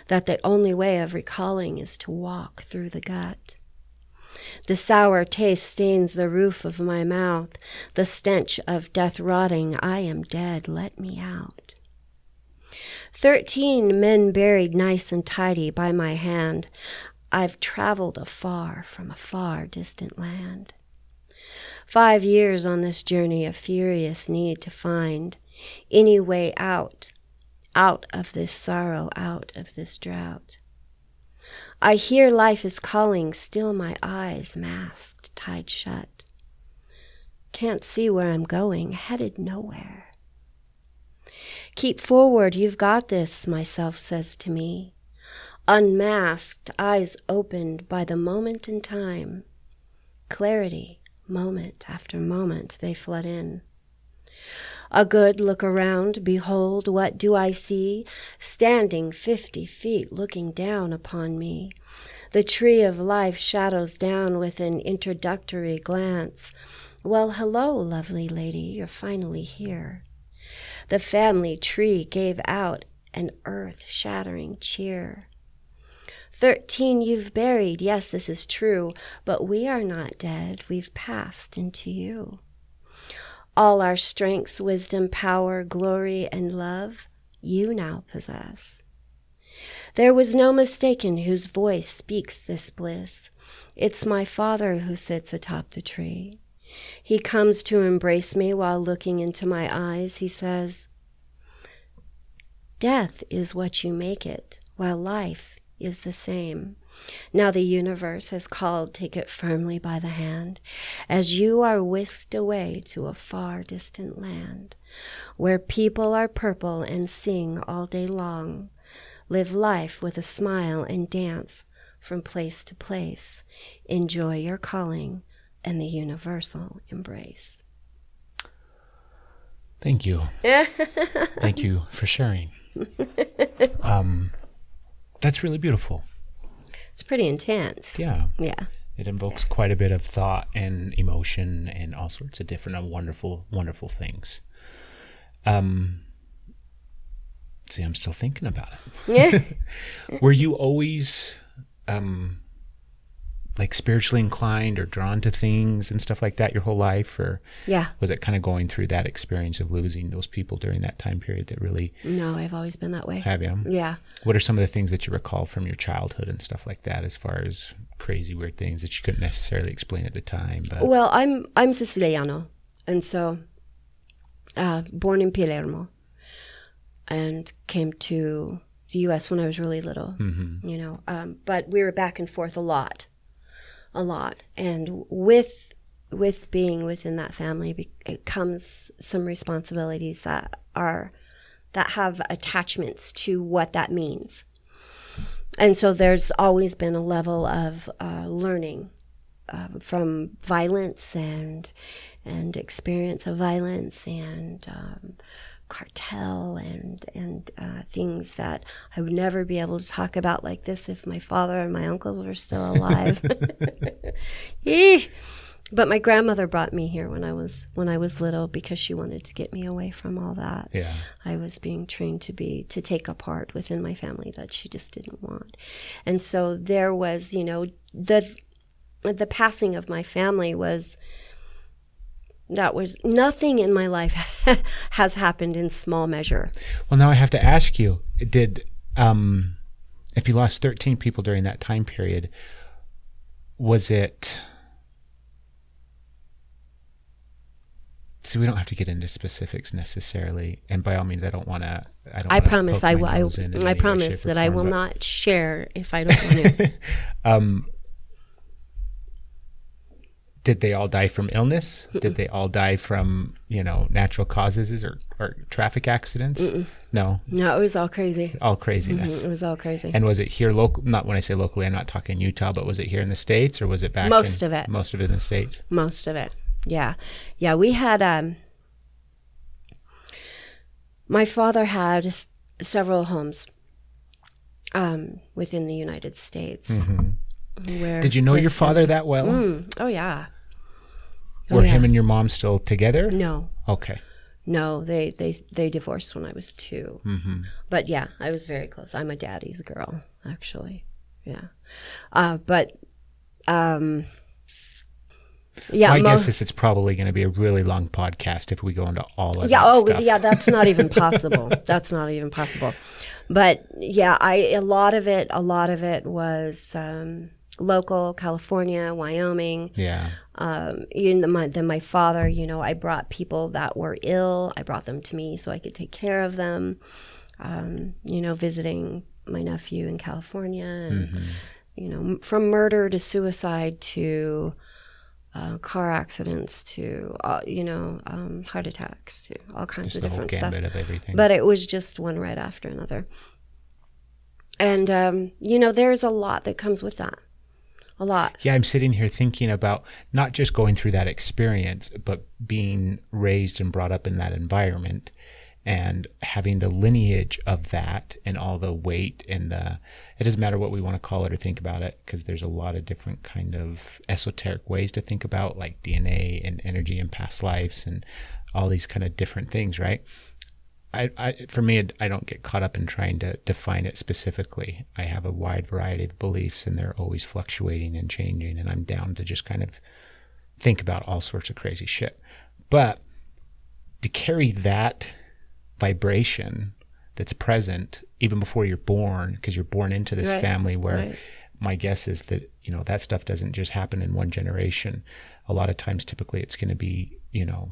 that the only way of recalling is to walk through the gut. The sour taste stains the roof of my mouth, the stench of death rotting, I am dead, let me out. Thirteen men buried nice and tidy by my hand. I've traveled afar from a far distant land. Five years on this journey of furious need to find any way out, out of this sorrow, out of this drought. I hear life is calling, still my eyes masked, tied shut. Can't see where I'm going, headed nowhere. Keep forward, you've got this, myself says to me. Unmasked, eyes opened by the moment in time. Clarity, moment after moment, they flood in. A good look around, behold, what do I see? Standing fifty feet, looking down upon me. The tree of life shadows down with an introductory glance. Well, hello, lovely lady, you're finally here. The family tree gave out an earth shattering cheer. Thirteen you've buried, yes, this is true, but we are not dead, we've passed into you. All our strengths, wisdom, power, glory, and love you now possess. There was no mistaking whose voice speaks this bliss. It's my Father who sits atop the tree. He comes to embrace me while looking into my eyes. He says, Death is what you make it, while life is the same. Now the universe has called, take it firmly by the hand, as you are whisked away to a far distant land, where people are purple and sing all day long, live life with a smile and dance from place to place, enjoy your calling and the universal embrace. Thank you. Thank you for sharing. Um, that's really beautiful. It's pretty intense. Yeah. Yeah. It invokes quite a bit of thought and emotion and all sorts of different uh, wonderful, wonderful things. Um, see, I'm still thinking about it. Yeah. Were you always um, like spiritually inclined or drawn to things and stuff like that your whole life, or yeah. was it kind of going through that experience of losing those people during that time period that really No, I've always been that way. have you? Yeah. What are some of the things that you recall from your childhood and stuff like that, as far as crazy weird things that you couldn't necessarily explain at the time? But Well, I'm I'm Siciliano, and so uh, born in Palermo, and came to the U.S. when I was really little. Mhm. You know, um, but we were back and forth a lot, a lot, and with with being within that family it comes some responsibilities that are that have attachments to what that means. And so there's always been a level of uh, learning um, from violence and and experience of violence and um, cartel and and uh, things that I would never be able to talk about like this if my father and my uncles were still alive. But my grandmother brought me here when I was when I was little because she wanted to get me away from all that. yeah, I was being trained to be to take a part within my family that she just didn't want. And so there was, you know, the the passing of my family was that was nothing in my life has happened in small measure. Well, now I have to ask you: Did um, if you lost thirteen people during that time period, was it? See, we don't have to get into specifics necessarily, and by all means, I don't want to. I don't. I promise I will. I, nose in in I way, promise that I will not share if I don't want to. um, did they all die from illness? Did they all die from you know natural causes or, or traffic accidents? No, No, it was all crazy. all craziness. Mhm, It was all crazy. And was it here local? Not when I say locally, I'm not talking Utah, but was it here in the states or was it back? Most in- of it. Most of it in the states. most of it yeah yeah we had um my father had s- several homes um within the united states Mm-hmm. Did you know your father that well? Mm, oh yeah Oh, Were yeah. him and your mom still together? no Okay. no they they they divorced when i was 2 hmm but yeah i was very close i'm a daddy's girl actually yeah uh but um yeah My mo- guess is it's probably going to be a really long podcast if we go into all of yeah that oh stuff. yeah that's not even possible that's not even possible but yeah i a lot of it a lot of it was um local california wyoming. Yeah. um even the, my then my father you know i brought people that were ill. I brought them to me so i could take care of them. Um you know visiting my nephew in california and Mm-hmm. you know m- from murder to suicide to uh, car accidents to uh, you know um, heart attacks to all kinds Just of different stuff. of but it was just one right after another. And um, you know there's a lot that comes with that a lot yeah, I'm sitting here thinking about not just going through that experience, but being raised and brought up in that environment and having the lineage of that and all the weight and the it doesn't matter what we want to call it or think about it because there's a lot of different kind of esoteric ways to think about like DNA and energy and past lives and all these kind of different things, right? I, I, for me, I don't get caught up in trying to define it specifically. I have a wide variety of beliefs, and they're always fluctuating and changing. And I'm down to just kind of think about all sorts of crazy shit. But to carry that vibration that's present even before you're born, because you're born into this Right, family where right. my guess is that you know that stuff doesn't just happen in one generation. A lot of times, typically, it's going to be you know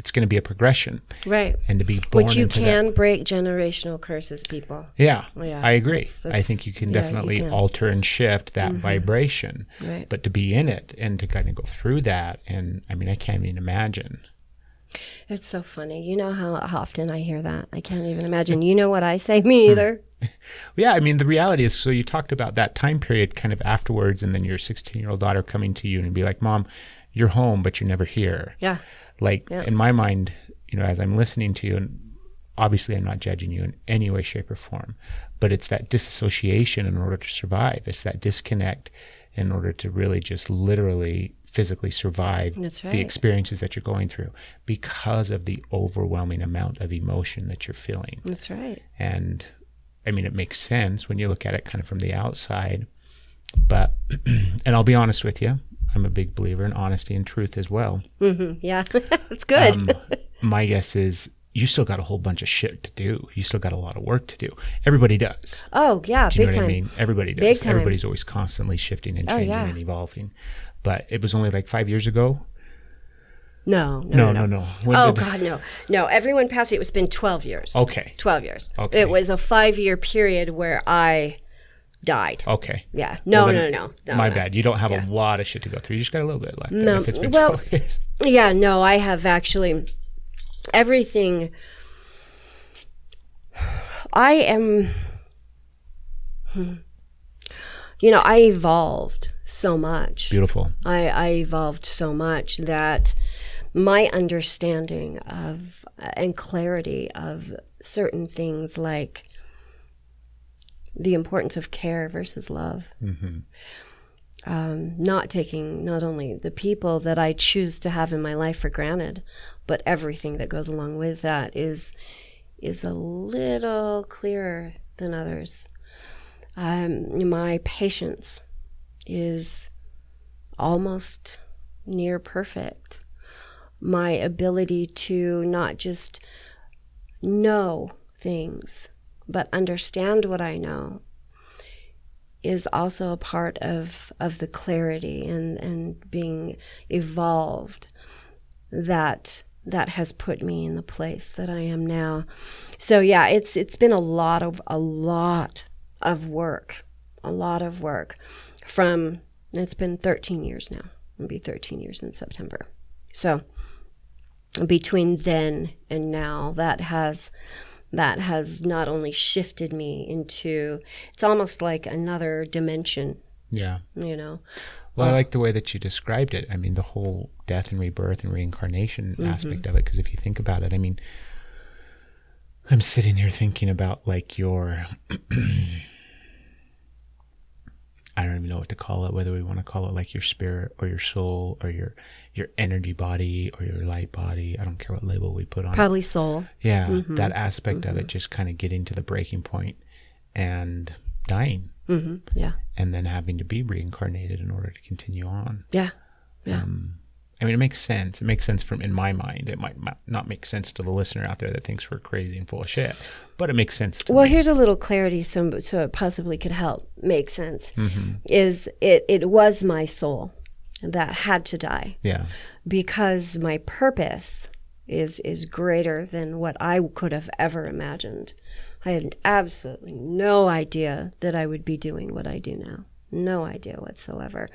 it's going to be a progression, right and to be born which you into that- can break generational curses people yeah, Yeah, I agree. that's- I think you can yeah, you definitely can. Mm-hmm. alter and shift that vibration. Right. But to be in it and to kind of go through that, and I mean, I can't even imagine. it's so funny you know how often i hear that i can't even imagine you know what i say me either Yeah, I mean, the reality is, so you talked about that time period kind of afterwards, and then your 16 year old daughter coming to you and be like, Mom, you're home, but you're never here. yeah Like, Yeah. in my mind, you know, as I'm listening to you, and obviously I'm not judging you in any way, shape, or form, but it's that disassociation in order to survive. It's that disconnect in order to really just literally physically survive That's the experiences that you're going through because of the overwhelming amount of emotion that you're feeling. that's right And I mean, it makes sense when you look at it kind of from the outside. But, and I'll be honest with you, I'm a big believer in honesty and truth as well. hmm yeah it's good Um, my guess is you still got a whole bunch of shit to do. You still got a lot of work to do. Everybody does. oh yeah Do you big know what time I mean? Everybody does. Big time. Everybody's always constantly shifting and Oh, changing yeah. and evolving. But it was only like five years ago. no no No, no, no. When oh did- god no no everyone passed it it's been 12 years Okay. 12 years Okay. it was a five year period where i died Okay. yeah no Well, no no no My no. bad. You don't have Yeah. a lot of shit to go through. You just got a little bit left. No, If it's been well-. Yeah, no, I have actually everything. I am, hmm. you know, I evolved so much. Beautiful. I, I evolved so much that my understanding of and clarity of certain things like the importance of care versus love um, not taking not only the people that I choose to have in my life for granted, but everything that goes along with that is is a little clearer than others. Um, my patience is almost near perfect. My ability to not just know things, but understand what I know is also a part of of the clarity and and being evolved that that has put me in the place that I am now. So yeah, it's it's been a lot of a lot of work, a lot of work from it's been 13 years now It'll be 13 years in September. So between then and now, that has that has not only shifted me into it's almost like another dimension, Yeah. you know. Well, I like the way that you described it. I mean, the whole death and rebirth and reincarnation mm-hmm. aspect of it. Because if you think about it, I mean, I'm sitting here thinking about like your. I don't even know what to call it. Whether we want to call it like your spirit or your soul or your your energy body or your light body. I don't care what label we put on it. Probably soul. Yeah, that aspect of it, just kind of getting to the breaking point and dying, hmm Yeah. and then having to be reincarnated in order to continue on. Yeah. Yeah. Um, I mean, it makes sense. It makes sense from in my mind. It might not make sense to the listener out there that thinks we're crazy and full of shit, but it makes sense to Well, me. here's a little clarity, so so it possibly could help make sense. Mm-hmm. Is it? It was my soul that had to die Yeah, because my purpose is is greater than what I could have ever imagined. I had absolutely no idea that I would be doing what I do now. No idea whatsoever.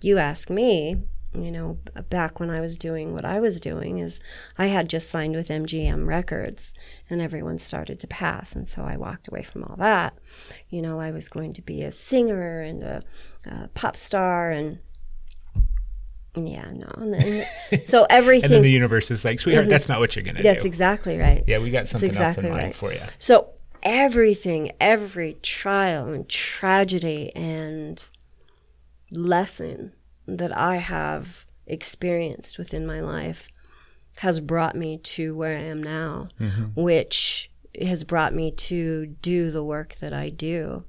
You ask me, you know, back when I was doing what I was doing is I had just signed with MGM Records and everyone started to pass and so I walked away from all that. You know, I was going to be a singer and a, a pop star and yeah, no. And then, so everything and then the universe is like, sweetheart, that's not what you're gonna do. that's exactly right. yeah, we got something exactly else in mind right. for you. So everything, every trial and tragedy and lesson that I have experienced within my life has brought me to where I am now, mm-hmm. which has brought me to do the work that I do.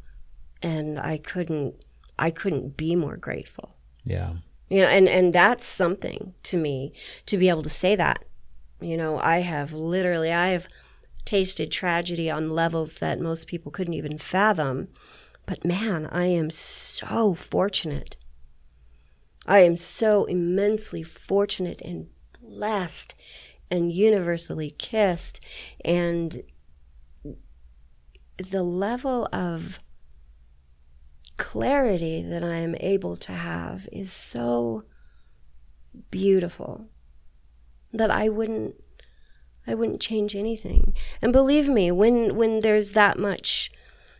And I couldn't I couldn't be more grateful. Yeah, you know and and that's something to me to be able to say that. You know i have literally i have tasted tragedy on levels that most people couldn't even fathom. But man i am so fortunate i am so immensely fortunate and blessed and universally kissed and the level of clarity that I am able to have is so beautiful that I wouldn't I wouldn't change anything. And believe me, when when there's that much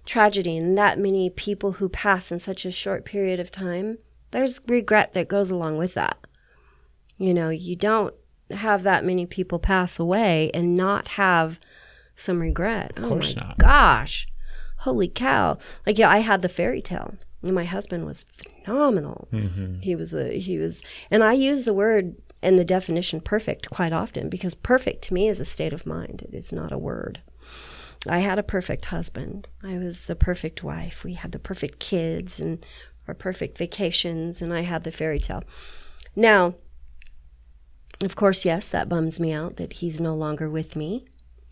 tragedy and that many people who pass in such a short period of time, there's regret that goes along with that. You know, you don't have that many people pass away and not have some regret. oh course my not. gosh. Holy cow. Like yeah, I had the fairy tale. And my husband was phenomenal. Mm-hmm. He was a he was and I use the word and the definition perfect quite often because perfect to me is a state of mind. It is not a word. I had a perfect husband. I was the perfect wife. We had the perfect kids and our perfect vacations and I had the fairy tale. Now, of course, yes, that bums me out that he's no longer with me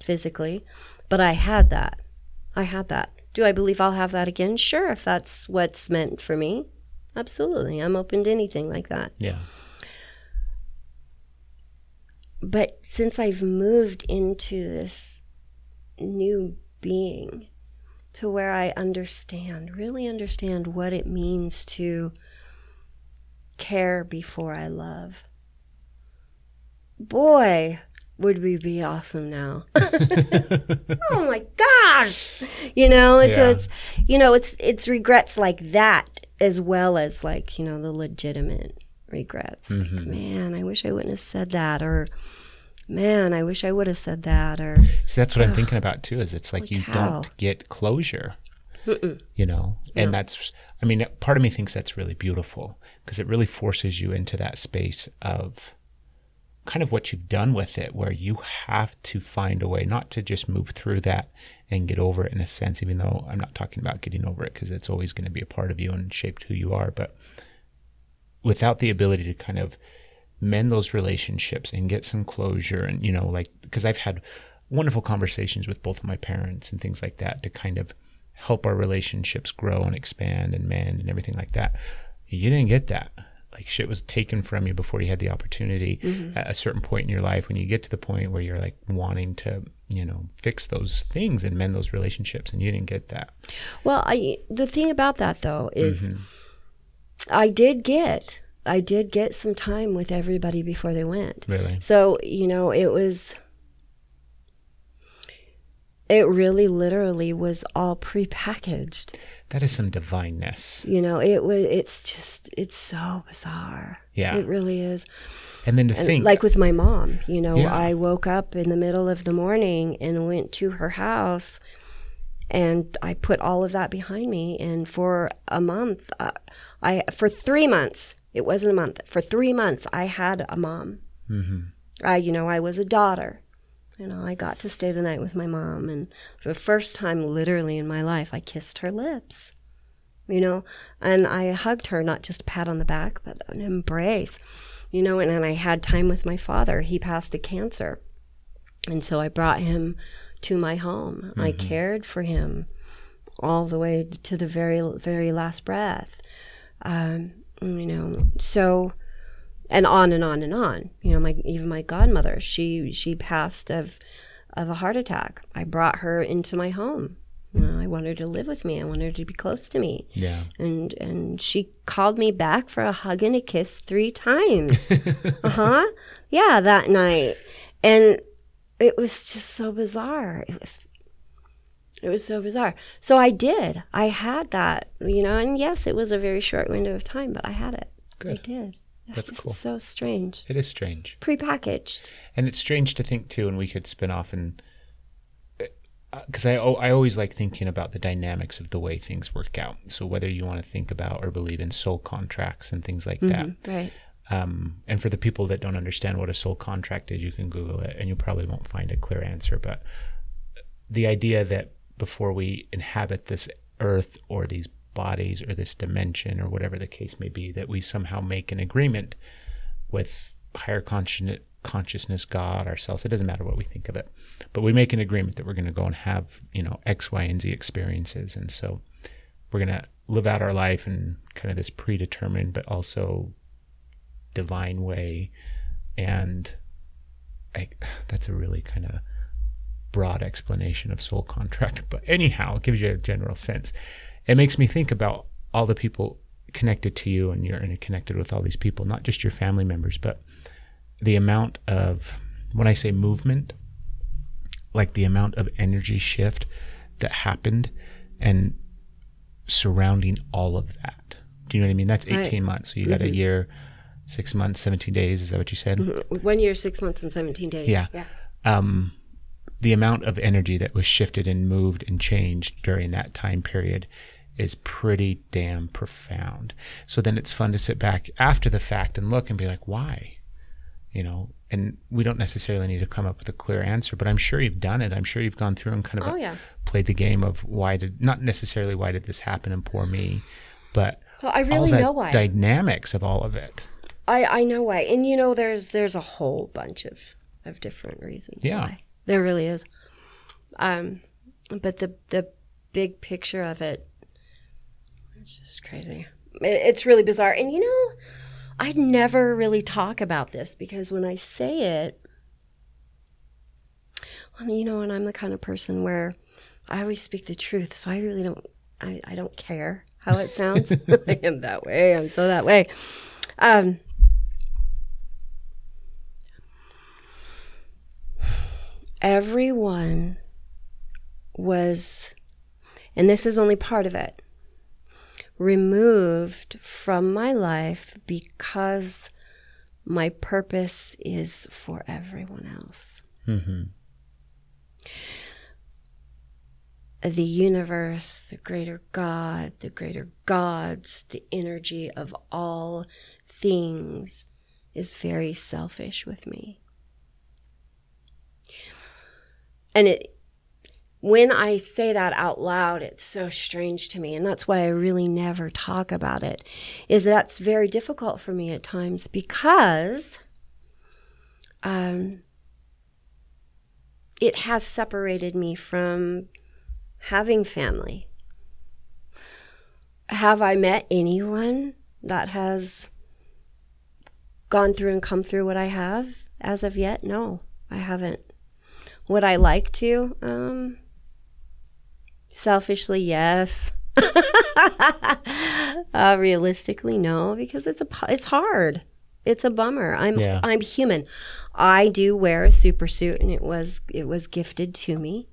physically, but I had that. I had that. Do I believe I'll have that again? Sure, if that's what's meant for me. Absolutely. I'm open to anything like that. yeah, But since I've moved into this new being to where I understand, really understand what it means to care before I love, boy, would we be awesome now. oh my gosh. You know, and so it's you know, it's it's regrets like that as well as like, you know, the legitimate regrets. Like, mm-hmm. man, I wish I wouldn't have said that or man, I wish I would have said that or See, that's what I'm thinking about too. Is it's like you cow. don't get closure, you know, and that's. I mean, part of me thinks that's really beautiful because it really forces you into that space of kind of what you've done with it, where you have to find a way not to just move through that and get over it in a sense. Even though I'm not talking about getting over it because it's always going to be a part of you and shaped who you are, but without the ability to kind of mend those relationships and get some closure and you know like because i've had wonderful conversations with both of my parents and things like that to kind of help our relationships grow and expand and mend and everything like that. You didn't get that. Like shit was taken from you before you had the opportunity mm-hmm. at a certain point in your life. When you get to the point where you're like wanting to you know fix those things and mend those relationships and you didn't get that. Well, I the thing about that though is mm-hmm. I did get I did get some time with everybody before they went. Really? So, you know, it was it really literally was all prepackaged. That is some divineness. You know, it was it's just it's so bizarre. Yeah. It really is. And then to And think, like with my mom, you know, Yeah. I woke up in the middle of the morning and went to her house and I put all of that behind me and for a month uh, I for 3 months, it wasn't a month. For 3 months I had a mom. Mhm. I you know, I was a daughter. You know, I got to stay the night with my mom and for the first time literally in my life I kissed her lips. You know, and I hugged her not just a pat on the back, but an embrace you know, and, and I had time with my father. He passed of cancer. And so I brought him to my home. I cared for him all the way to the very, very last breath. Um, you know, so, and on and on and on. You know, my even my godmother, she she passed of of a heart attack. I brought her into my home. You know, I wanted her to live with me. I wanted her to be close to me yeah. and and she called me back for a hug and a kiss three times. uh huh. Yeah, that night, and it was just so bizarre. It was. It was so bizarre. So I did. I had that, you know, and yes, it was a very short window of time, but I had it. Good. I did. That's It's cool. So strange. It is strange. Prepackaged. And it's strange to think too, and we could spin off and because I oh, I always like thinking about the dynamics of the way things work out. So whether you want to think about or believe in soul contracts and things like that. Right. Um, and for the people that don't understand what a soul contract is, you can Google it, and you probably won't find a clear answer. But the idea that before we inhabit this earth or these bodies or this dimension or whatever the case may be, that we somehow make an agreement with higher conscien- consciousness, God, ourselves. It doesn't matter what we think of it, but we make an agreement that we're going to go and have you know X, Y, and Z experiences, and so we're going to live out our life in kind of this predetermined but also divine way, and I, that's a really kind of broad explanation of soul contract. But anyhow, it gives you a general sense. It makes me think about all the people connected to you, and you're interconnected with all these people, not just your family members, but the amount of when I say movement, like the amount of energy shift that happened and surrounding all of that. Do you know what I mean? That's 18 Right. months. So you got a year, six months, 17 days. Is that what you said? One year, six months, and 17 days. Yeah. Yeah. um, the amount of energy that was shifted and moved and changed during that time period is pretty damn profound. So then it's fun to sit back after the fact and look and be like, why? You know, and we don't necessarily need to come up with a clear answer, but I'm sure you've done it. I'm sure you've gone through and kind of Oh, yeah. played the game of why did not necessarily why did this happen and poor me, but Well, I all really the know why. dynamics of all of it. I I know why, and you know, there's there's a whole bunch of of different reasons. Yeah. why. There really is. Um, but the the big picture of it, it's just crazy. It, it's really bizarre, and you know, I never really talk about this because when I say it, well, you know, and I'm the kind of person where I always speak the truth, so I really don't. I, I don't care how it sounds. I am that way. I'm so that way. Um, everyone was, and this is only part of it, removed from my life because my purpose is for everyone else. Mm-hmm. the universe, the greater God, the greater gods, the energy of all things is very selfish with me. And it when I say that out loud, it's so strange to me, and that's why I really never talk about it. Is that's very difficult for me at times because um, it has separated me from having family. Have I met anyone that has gone through and come through what I have as of yet? No, I haven't. Would I like to? Um, selfishly, yes. uh, realistically, no, because it's a it's hard. It's a bummer. I'm Yeah. I'm human. I do wear a super suit, and it was it was gifted to me.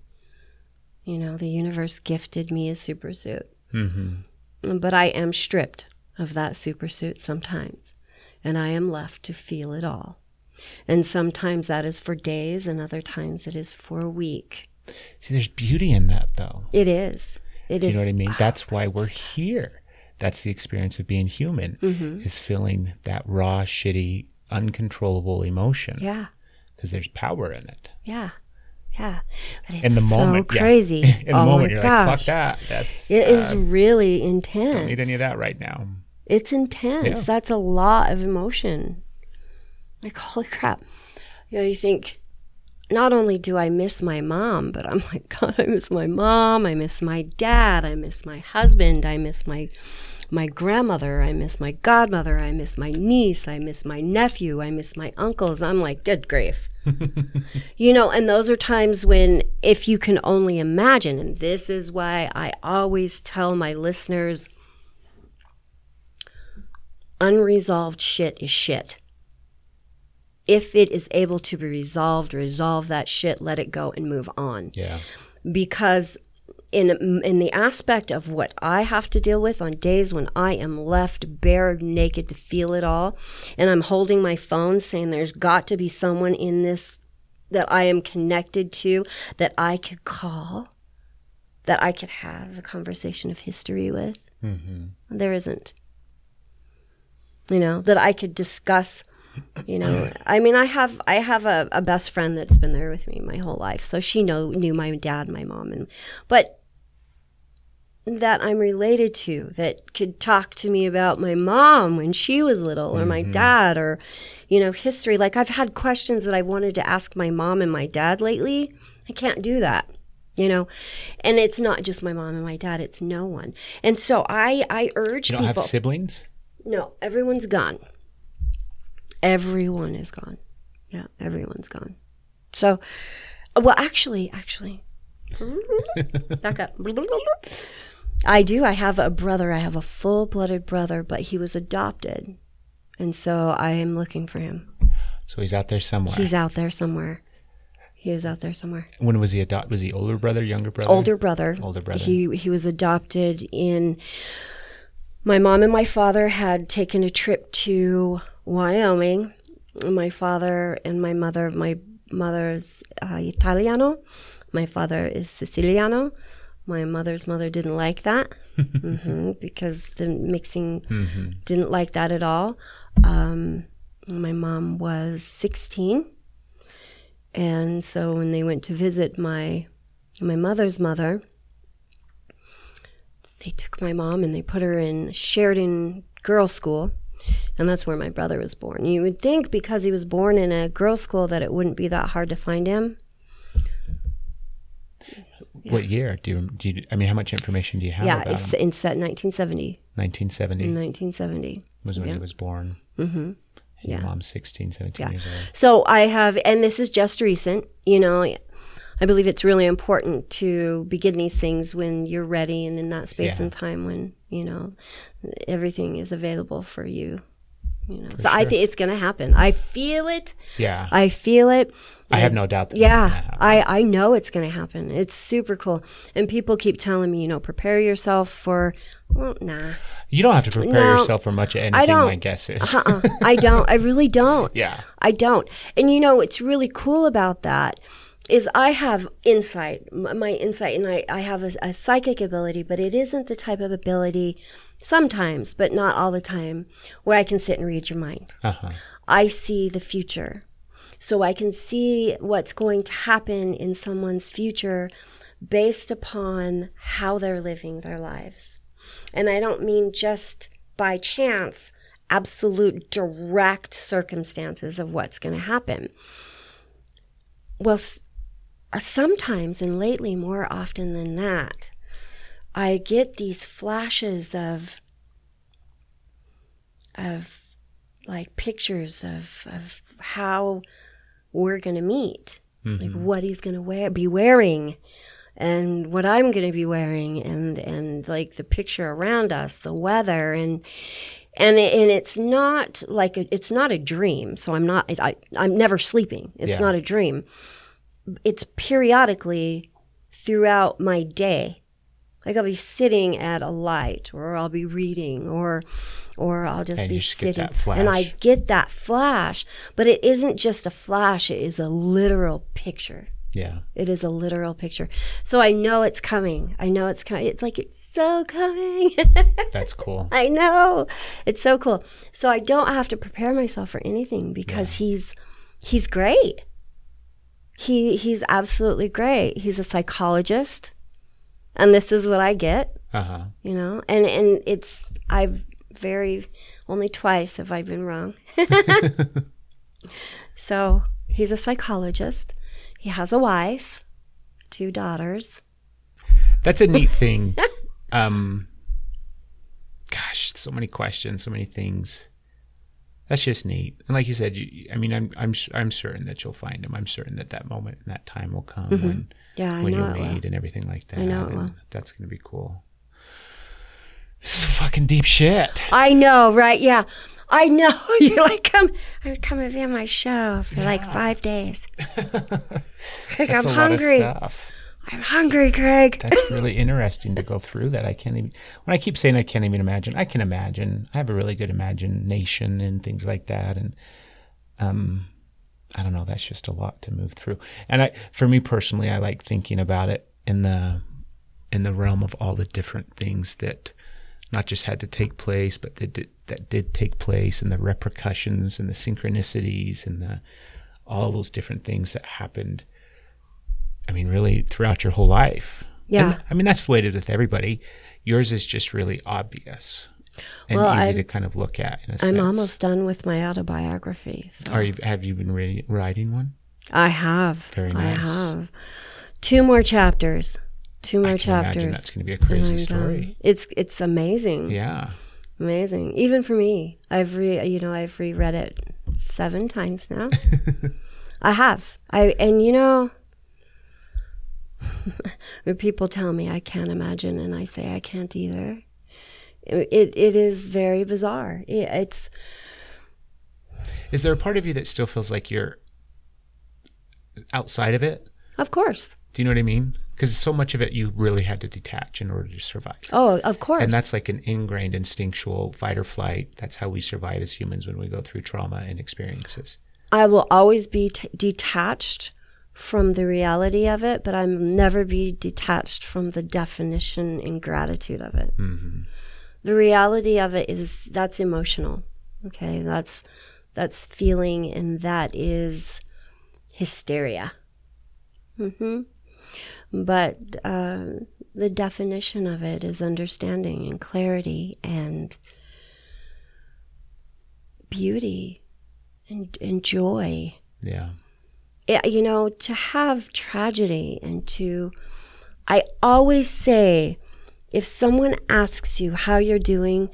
You know, the universe gifted me a super suit, Mm-hmm. but I am stripped of that super suit sometimes, and I am left to feel it all. And sometimes that is for days, and other times it is for a week. See, there's beauty in that, though. It is. It Do is. you know what I mean? That's why we're here. That's the experience of being human, Mm-hmm. is feeling that raw, shitty, uncontrollable emotion. Yeah. Because there's power in it. Yeah. Yeah. But it's In the so moment, yeah. crazy. in the oh moment, my you're gosh. like, fuck that. That's It is uh, really intense. don't need any of that right now. It's intense. Yeah. That's a lot of emotion. Like, holy crap. You know, you think, not only do I miss my mom, but I'm like, God, I miss my mom. I miss my dad. I miss my husband. I miss my my grandmother. I miss my godmother. I miss my niece. I miss my nephew. I miss my uncles. I'm like, good grief. you know, and those are times when, if you can only imagine, and this is why I always tell my listeners unresolved shit is shit. If it is able to be resolved, resolve that shit, let it go and move on. Yeah. Because in in the aspect of what I have to deal with on days when I am left bare naked to feel it all, and I'm holding my phone saying there's got to be someone in this that I am connected to that I could call, that I could have a conversation of history with. Mm-hmm. There isn't. You know, that I could discuss, you know. I mean I have I have a, a best friend that's been there with me my whole life. So she know knew my dad, my mom and but that I'm related to that could talk to me about my mom when she was little or my mm-hmm. dad or you know history like I've had questions that I wanted to ask my mom and my dad lately. I can't do that you know and it's not just my mom and my dad it's no one and so i i urge You don't people have siblings? no everyone's gone everyone is gone yeah everyone's gone so well actually actually back up i do i have a brother i have a full-blooded brother but he was adopted and so i am looking for him So he's out there somewhere. he's out there somewhere he is out there somewhere when was he adopted? Was he older brother, younger brother? older brother. Older brother. He he was adopted in. My mom and my father had taken a trip to Wyoming. My father and my mother. My mother's uh, Italiano. My father is Siciliano. My mother's mother didn't like that hmm because the mixing Mm-hmm. didn't like that at all. Um, my mom was 16. And so when they went to visit my my mother's mother, they took my mom and they put her in Sheridan Girls School. And that's where my brother was born. You would think because he was born in a girls' school that it wouldn't be that hard to find him. What year? Do you, do you, I mean, how much information do you have yeah, it's him? in set 1970. 1970 In 1970. was when yeah. he was born. Mm-hmm. Your Yeah. mom's 16, 17 Yeah. years old. So I have, and this is just recent, you know, I believe it's really important to begin these things when you're ready and in that space Yeah. and time when, you know, everything is available for you. You know, so I think it's going to happen. I feel it. Yeah. I feel it. I have no doubt that Yeah. I, I know it's going to happen. It's super cool. And people keep telling me, you know, prepare yourself for, well, nah. You don't have to prepare No, yourself for much of anything, don't. my guess is. Uh-uh. I don't. I really don't. yeah. I don't. And you know it's really cool about that is I have insight, my insight, and I, I have a, a psychic ability, but it isn't the type of ability sometimes, but not all the time, where I can sit and read your mind. Uh-huh. I see the future. So I can see what's going to happen in someone's future based upon how they're living their lives. And I don't mean just by chance, absolute direct circumstances of what's going to happen. Well, Uh, sometimes and lately, more often than that, I get these flashes of of like pictures of of how we're going to meet, like mm-hmm. what he's going to wear, be wearing, and what I'm going to be wearing and and like the picture around us, the weather and and and it's not like a, it's not a dream. So I'm not I I'm never sleeping. It's Yeah. not a dream. It's periodically throughout my day. Like I'll be sitting at a light or I'll be reading or or I'll just And be you just get sitting and I get that flash, but it isn't just a flash, it is a literal picture. Yeah. It is a literal picture. So I know it's coming. I know it's coming. It's like it's so coming. That's cool. I know. It's so cool. So I don't have to prepare myself for anything because he's he's great. He he's absolutely great. He's a psychologist. And this is what I get, Uh huh. you know. And and it's I've very only twice have I been wrong. so, he's a psychologist. He has a wife, two daughters. That's a neat thing. um, gosh, so many questions, so many things. That's just neat. And like you said, you, I mean, I'm I'm I'm certain that you'll find him. I'm certain that that moment and that time will come mm-hmm. when Yeah, I when know you'll it will. meet and everything like that. I know it will. That's gonna be cool. This is fucking deep shit. I know, right? Yeah. I know. You're like, come, I would come and be on my show for like five days. Craig, That's I'm a hungry. lot of stuff. I'm hungry, Craig. That's really interesting to go through that. I can't even, when I keep saying I can't even imagine, I can imagine. I have a really good imagination and things like that. And, um, I don't know, that's just a lot to move through. And I, for me personally, I like thinking about it in the, in the realm of all the different things that not just had to take place, but that did, that did take place and the repercussions and the synchronicities and the, all those different things that happened. I mean, really throughout your whole life. Yeah. And, I mean, that's the way it is with everybody. Yours is just really obvious and Well, easy I- to kind of look at. In a I'm sense. almost done with my autobiography. So. Are you? Have you been re- writing one? I have. Very I nice. have. Two more chapters. Two more I chapters. that's going to be a crazy story. done. It's it's amazing. Yeah. Amazing. Even for me. I've re you know, I've reread it seven times now. I have. I and you know people tell me I can't imagine and I say I can't either. It it, is very bizarre. It's Is there a part of you that still feels like you're outside of it? of course. Do you know what I mean? Because so much of it you really had to detach in order to survive. Oh, of course. And that's like an ingrained instinctual fight or flight. That's how we survive as humans when we go through trauma and experiences. I will always be t- detached from the reality of it, but I'll never be detached from the definition and gratitude of it. hmm The reality of it is that's emotional. Okay, that's that's feeling, and that is hysteria. hmm But uh, the definition of it is understanding and clarity and beauty and, and joy Yeah. Yeah, you know, to have tragedy and to, I always say, if someone asks you how you're doing,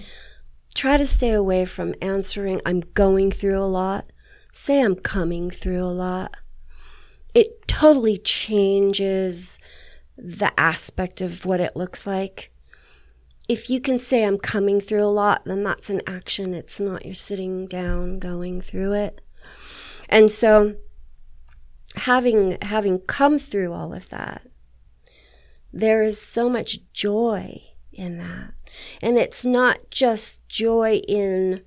try to stay away from answering, I'm going through a lot. Say, I'm coming through a lot. It totally changes the aspect of what it looks like. If you can say, I'm coming through a lot, then that's an action. It's not you're sitting down going through it. And so, having having come through all of that there is so much joy in that. And it's not just joy in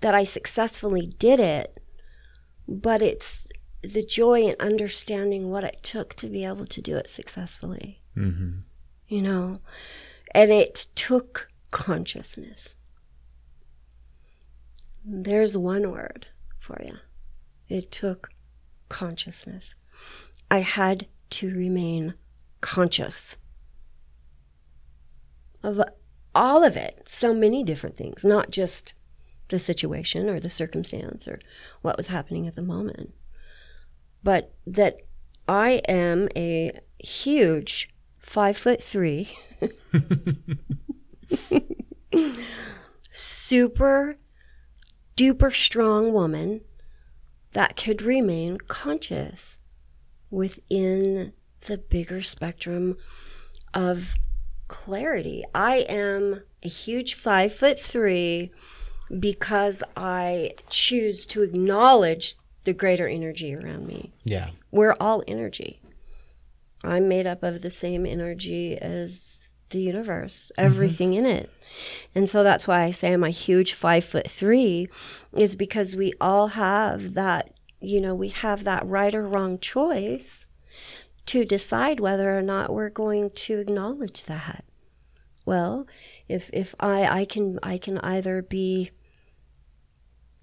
that I successfully did it but it's the joy in understanding what it took to be able to do it successfully. Hmm you know? And it took consciousness. There's one word for you it took consciousness. I had to remain conscious of all of it. So many different things not just the situation or the circumstance or what was happening at the moment but that i am a huge five foot three super duper strong woman that could remain conscious within the bigger spectrum of clarity. I am a huge five foot three because I choose to acknowledge the greater energy around me. Yeah. We're all energy. I'm made up of the same energy as the universe, mm-hmm. everything in it. And so that's why I say I'm a huge five foot three, is because we all have that, you know, we have that right or wrong choice to decide whether or not we're going to acknowledge that. Well, if if I I can I can either be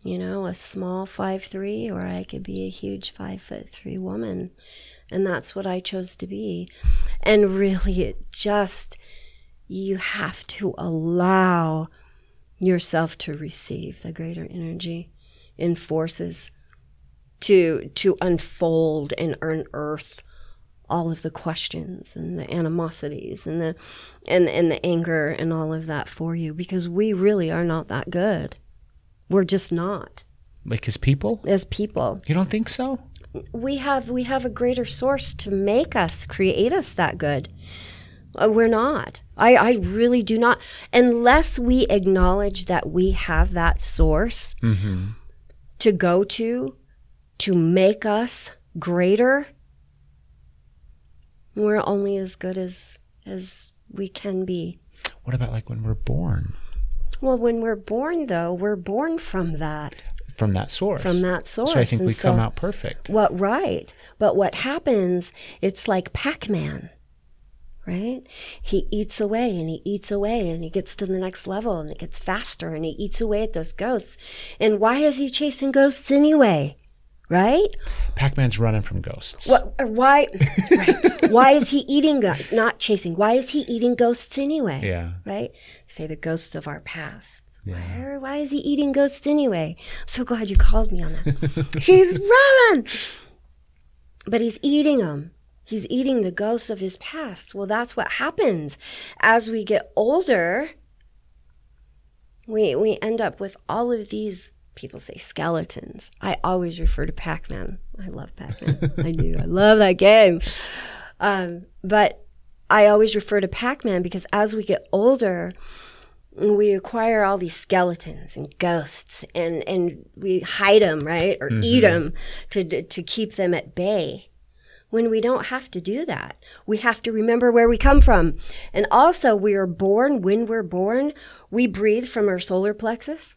you know, a small five three, or I could be a huge five foot three woman. And that's what I chose to be. And really, it just, you have to allow yourself to receive the greater energy in forces to to unfold and unearth all of the questions and the animosities and the and and the anger and all of that for you because we really are not that good. We're just not Like as people? as people. You don't think so? We have we have a greater source to make us create us that good. Uh, we're not. I, I really do not. Unless we acknowledge that we have that source to go to to make us greater, we're only as good as as we can be. What about like when we're born Well, when we're born, though, we're born from that, from that source? from that source. So I think And we come out perfect. What right? But what happens? It's like Pac-Man, right? He eats away and he eats away and he gets to the next level and it gets faster and he eats away at those ghosts. And why is he chasing ghosts anyway? Right? Pac-Man's running from ghosts. What? Uh, why? right. Why is he eating? Not chasing. Why is he eating ghosts anyway? Yeah. Right. Say the ghosts of our pasts. Yeah. Why, why is he eating ghosts anyway? I'm so glad you called me on that. he's running, but he's eating them. He's eating the ghosts of his past. Well, that's what happens as we get older. We we end up with all of these. People say skeletons. I always refer to Pac-Man. I love Pac-Man. I do. I love that game. Um, but I always refer to Pac-Man because as we get older, we acquire all these skeletons and ghosts, and and we hide them, right, or mm-hmm. eat them to to keep them at bay. When we don't have to do that, we have to remember where we come from, and also we are born. When we're born, we breathe from our solar plexus.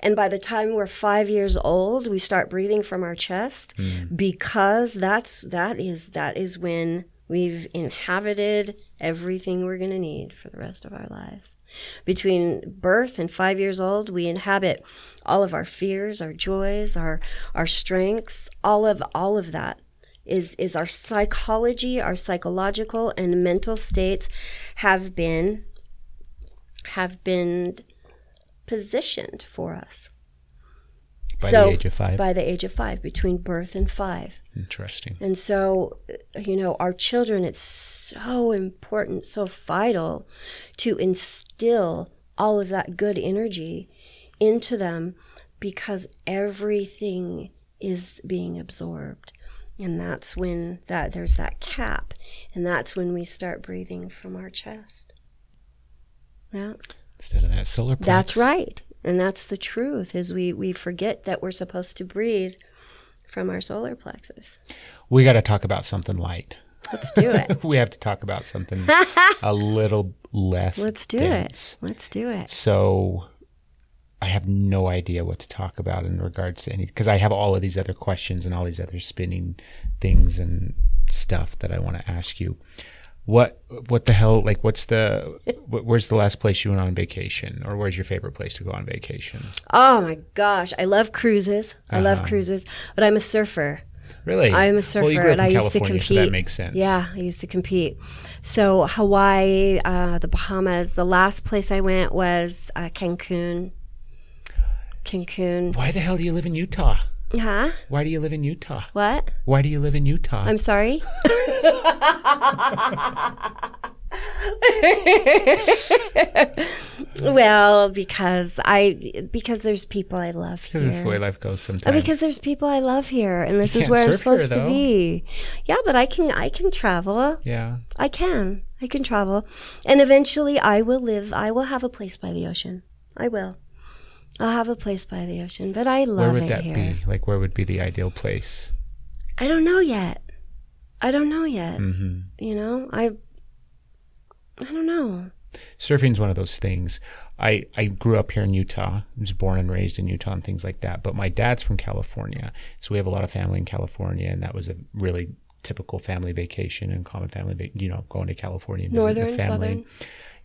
And by the time we're five years old, we start breathing from our chest mm. because that's that is that is when we've inhabited everything we're going to need for the rest of our lives. Between birth and five years old, we inhabit all of our fears, our joys, our our strengths, all of all of that is is our psychology, our psychological and mental states have been have been positioned for us. By so the age of five. by the age of five, between birth and five. Interesting. And so, you know, our children, it's so important, so vital to instill all of that good energy into them because everything is being absorbed. And that's when that there's that cap, and that's when we start breathing from our chest. Yeah. Instead of that solar plex. That's right. And that's the truth is we, we forget that we're supposed to breathe from our solar plexus. We got to talk about something light. Let's do it. We have to talk about something a little less. Let's do dense. it. Let's do it. So I have no idea what to talk about in regards to any because I have all of these other questions and all these other spinning things and stuff that I want to ask you. What what the hell like what's the where's the last place you went on vacation or where's your favorite place to go on vacation? Oh my gosh. I love cruises. I love Uh-huh. cruises, but I'm a surfer. Really? I'm a surfer Well, you grew up and I used to compete. so that makes sense. Yeah, I used to compete. So Hawaii, uh, the Bahamas. The last place I went was uh, Cancun. Cancun. Why the hell do you live in Utah? Huh? Why do you live in Utah? What? Why do you live in Utah? I'm sorry. well, because I because there's people I love here. This is the way life goes Oh, sometimes. because there's people I love here, and this is where I'm surf here, supposed to be. Yeah, but I can I can travel. yeah. I can. I can travel. And eventually I will live I will have a place by the ocean. I will. I'll have a place by the ocean. But I love it Where would it that here. be? Like, where would be the ideal place? I don't know yet. I don't know yet. hmm You know? I I don't know. surfing's one of those things. I, I grew up here in Utah. I was born and raised in Utah and things like that. But my dad's from California. So we have a lot of family in California. And that was a really typical family vacation and common family, va- you know, going to California and visiting Northern, the family. southern?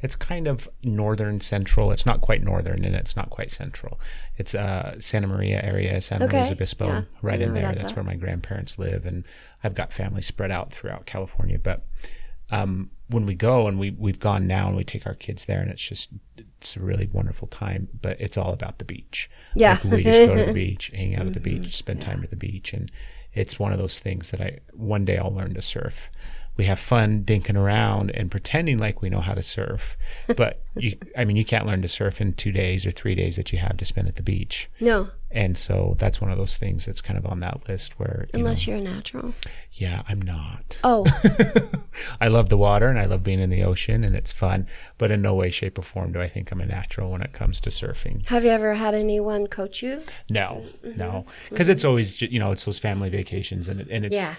It's kind of northern central. It's not quite northern and it's not quite central. It's uh, Santa Maria area, San Okay, Luis Obispo, yeah, right in there. that's That's where my grandparents live. And I've got family spread out throughout California. But um, when we go and we we've gone now and we take our kids there and it's just it's a really wonderful time but it's all about the beach Yeah. like we just go to the beach hang out at the Mm-hmm. beach spend time at the beach and it's one of those things that i one day i'll learn to surf we have fun dinking around and pretending like we know how to surf but you i mean you can't learn to surf in two days or three days that you have to spend at the beach No. and so that's one of those things that's kind of on that list where you Unless know, you're a natural. yeah i'm not Oh. I love the water and I love being in the ocean and it's fun, but in no way, shape, or form do I think I'm a natural when it comes to surfing. have you ever had anyone coach you? No, Mm-hmm. no, because it's always you know it's those family vacations and and it's Yeah.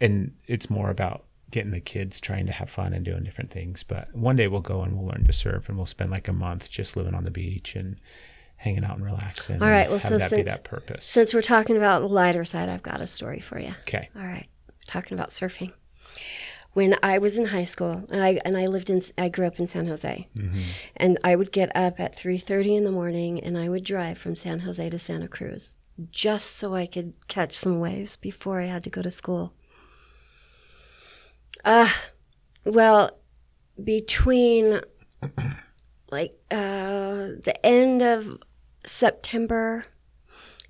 and it's more about getting the kids trying to have fun and doing different things. But one day we'll go and we'll learn to surf and we'll spend like a month just living on the beach and hanging out and relaxing. All right, well, so since- that purpose. Since we're talking about the lighter side, I've got a story for you. okay, All right, talking about surfing. When I was in high school, and I and I lived in, I grew up in San Jose, mm-hmm. and I would get up at three thirty in the morning, and I would drive from San Jose to Santa Cruz, just so I could catch some waves before I had to go to school. Ah, well, between like uh, the end of September,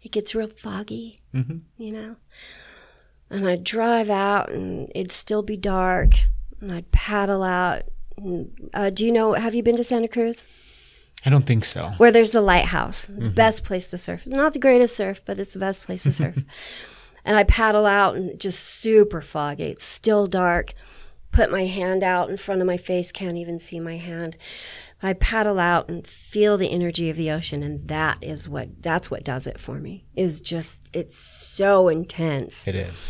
it gets real foggy hmm you know. And I'd drive out, and it'd still be dark, and I'd paddle out. And, uh, do you know? Have you been to Santa Cruz, I don't think so. where there's the lighthouse? It's the best place to surf. Not the greatest surf, but it's the best place to surf. and I paddle out, and just super foggy. It's still dark. Put my hand out in front of my face, can't even see my hand. I paddle out and feel the energy of the ocean, and that is what that's what does it for me. Is just it's so intense. It is.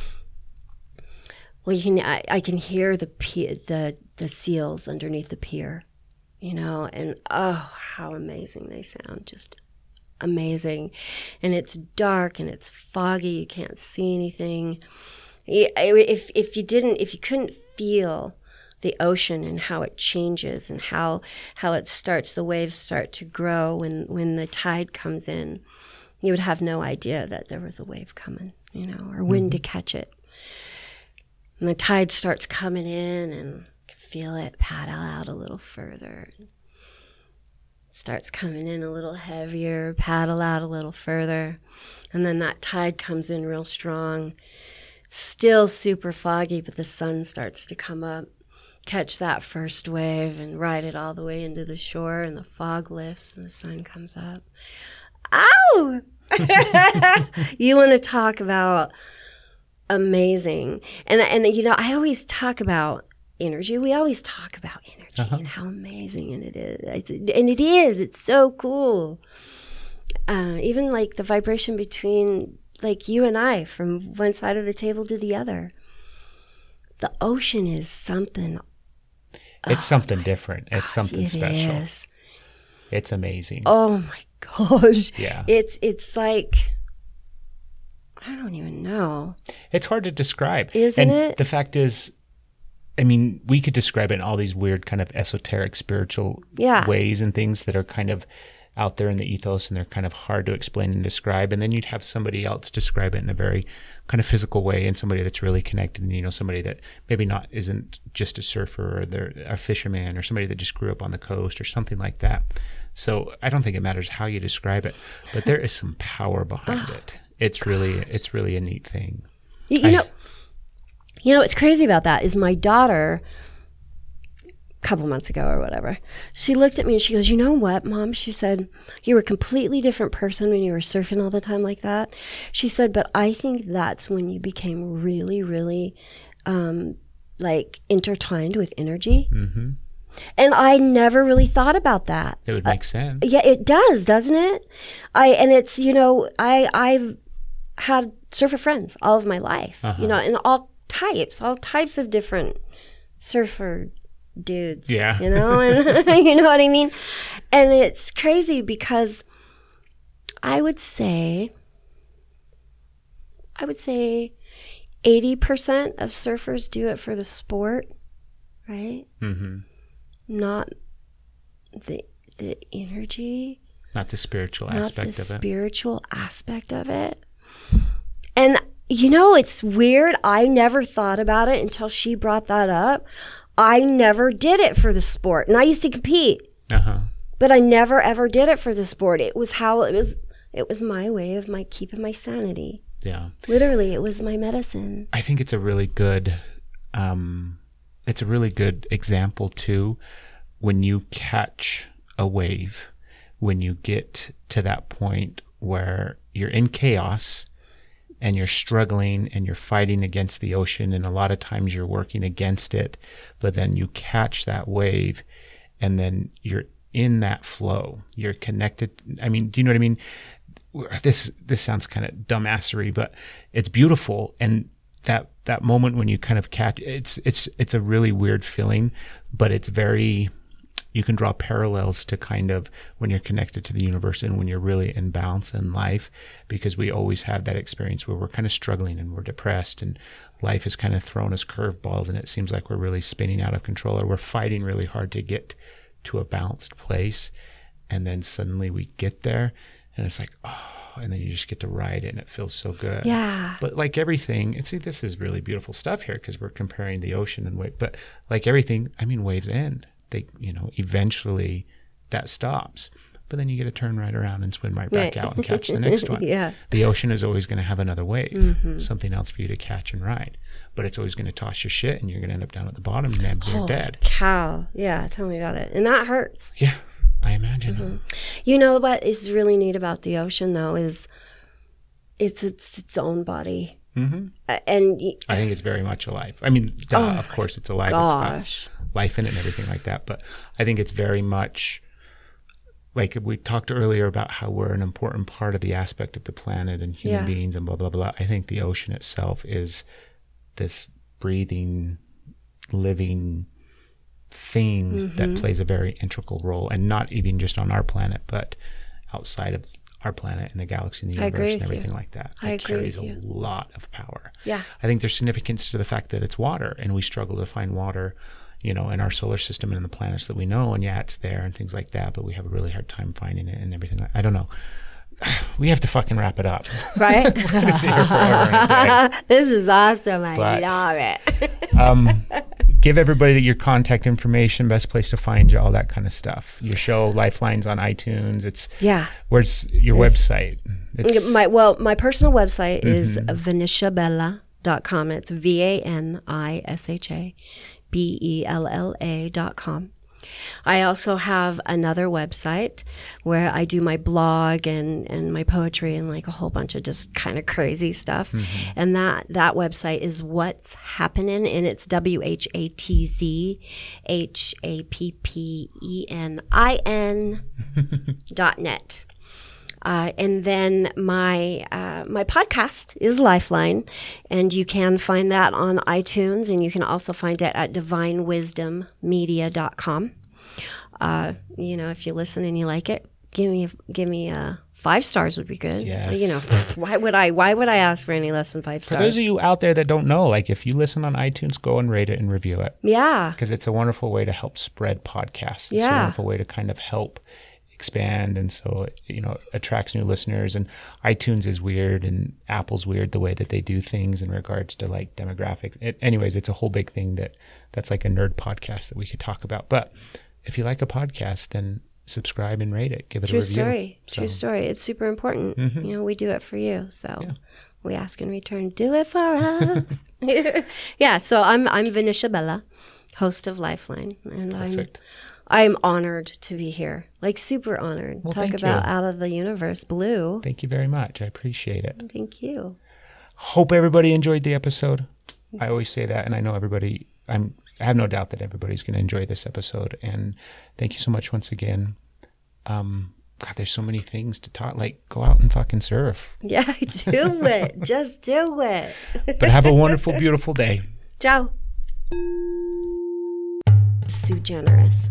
Well, you can I, I can hear the pe- the the seals underneath the pier, you know, and oh, how amazing they sound! Just amazing, and it's dark and it's foggy. You can't see anything. If if you didn't, if you couldn't feel the ocean and how it changes and how how it starts, the waves start to grow when when the tide comes in, you would have no idea that there was a wave coming, you know, or wind to mm-hmm. catch it and the tide starts coming in and feel it paddle out a little further starts coming in a little heavier paddle out a little further and then that tide comes in real strong still super foggy but the sun starts to come up catch that first wave and ride it all the way into the shore and the fog lifts and the sun comes up ow you want to talk about amazing. And and you know, I always talk about energy. We always talk about energy Uh-huh. and how amazing and it is. And it is. It's so cool. Uh, even like the vibration between like you and I from one side of the table to the other. The ocean is something. It's something different. It's something It special. is. It's amazing. Oh my gosh. Yeah. It's it's like I don't even know. It's hard to describe. Isn't and it? The fact is, I mean, we could describe it in all these weird kind of esoteric spiritual Yeah. ways and things that are kind of out there in the ethos and they're kind of hard to explain and describe. And then you'd have somebody else describe it in a very kind of physical way and somebody that's really connected and, you know, somebody that maybe not isn't just a surfer or they're a fisherman or somebody that just grew up on the coast or something like that. So I don't think it matters how you describe it, but there is some power behind oh, it. It's really, it's really a neat thing. You, you I- know, you know what's crazy about that is my daughter a couple months ago or whatever. She looked at me and she goes, "You know what, mom?" She said, "You were a completely different person when you were surfing all the time like that." She said, "But I think that's when you became really, really um, like intertwined with energy." hmm And I never really thought about that. It would make sense. Yeah, it does, doesn't it? I and it's you know I I've had surfer friends all of my life, Uh-huh. you know, and all types, all types of different surfer dudes. Yeah. you know, and you know what I mean. And it's crazy because I would say, I would say, eighty percent of surfers do it for the sport, right? hmm Not the the energy Not the spiritual not aspect the of it. spiritual aspect of it. And you know, it's weird. I never thought about it until she brought that up. I never did it for the sport, and I used to compete, Uh huh. but I never ever did it for the sport. It was how it was. It was my way of my keeping my sanity. Yeah. Literally, it was my medicine. I think it's a really good um it's a really good example too when you catch a wave when you get to that point where you're in chaos and you're struggling and you're fighting against the ocean and a lot of times you're working against it but then you catch that wave and then you're in that flow. You're connected. I mean do you know what i mean? This this sounds kind of dumbassery, but it's beautiful and that that moment when you kind of catch it's it's it's a really weird feeling, but it's very you can draw parallels to kind of when you're connected to the universe and when you're really in balance in life because we always have that experience where we're kind of struggling and we're depressed and life has kind of thrown us curveballs and it seems like we're really spinning out of control or we're fighting really hard to get to a balanced place. And then suddenly we get there and it's like oh and then you just get to ride it and it feels so good. Yeah. but like everything and see this is really beautiful stuff here because we're comparing the ocean and wave but like everything i mean waves end they you know eventually that stops but then you get to turn right around and swim right back Right. out and catch the next one Yeah. the ocean is always going to have another wave Mm-hmm. something else for you to catch and ride but it's always going to toss your shit and you're going to end up down at the bottom and then you're dead cow. Yeah, tell me about it. And that hurts. yeah i imagine Mm-hmm. You know what is really neat about the ocean though is it's it's its own body. Hmm Uh, and y- i think it's very much alive i mean duh, Oh of course it's alive It's got life in it and everything like that. But I think it's very much like we talked earlier about how we're an important part of the aspect of the planet and human Yeah. beings and blah blah blah. I think the ocean itself is this breathing, living thing that plays a very integral role, and not even just on our planet, but outside of our planet and the galaxy and the universe and with you. everything like that. I it agree carries a lot of power. Yeah. I think there's significance to the fact that it's water, and we struggle to find water, you know, in our solar system and in the planets that we know. And yeah, it's there and things like that, but we have a really hard time finding it and everything. I don't know. We have to fucking wrap it up. Right? We're gonna sit here forever and a day. this is awesome. I But- love it. Um, give everybody your contact information, best place to find you, all that kind of stuff. Your show, Lifelines on iTunes. It's yeah. where's your website? It's My well, my personal website is Mm-hmm. vanishabella.com. It's V A N I S H A B E L L A dot com. I also have another website where I do my blog and, and my poetry and like a whole bunch of just kind of crazy stuff. Mm-hmm. And that that website is what's happening and it's W H A T Z H A P P E N I N dot net. Uh, and then my uh, my podcast is Lifeline, and you can find that on iTunes, and you can also find it at divinewisdommedia.com. Uh, you know, if you listen and you like it, give me give me uh, five stars would be good. Yes. You know, why would I why would I ask for any less than five stars? for those of you out there that don't know, like if you listen on iTunes, go and rate it and review it. yeah, because it's a wonderful way to help spread podcasts. It's a Yeah. wonderful way to kind of help expand, and so it, you know attracts new listeners. And iTunes is weird, and Apple's weird the way that they do things in regards to like demographics. It, anyways, it's a whole big thing that that's like a nerd podcast that we could talk about. But if you like a podcast, then subscribe and rate it. Give it true a review. True story. So, True story. It's super important. Mhm. You know, we do it for you, so. Yeah. We ask in return, do it for us. yeah, so I'm I'm Vanisha'Bella, host of Lifeline, and Perfect. I'm I'm honored to be here. Like super honored. Well, Talk about you. out of the universe, blue. Thank you very much. I appreciate it. Thank you. Hope everybody enjoyed the episode. I always say that, and I know everybody. I'm. I have no doubt that everybody's going to enjoy this episode. And thank you so much once again. Um, God, there's so many things to talk. Like, go out and fucking surf. Yeah, do it. Just do it. But have a wonderful, beautiful day. Ciao. Sui Generis.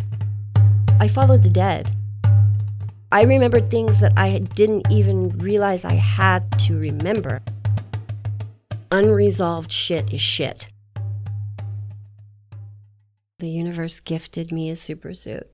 I followed the dead. I remembered things that I didn't even realize I had to remember. Unresolved shit is shit. The universe gifted me a super suit.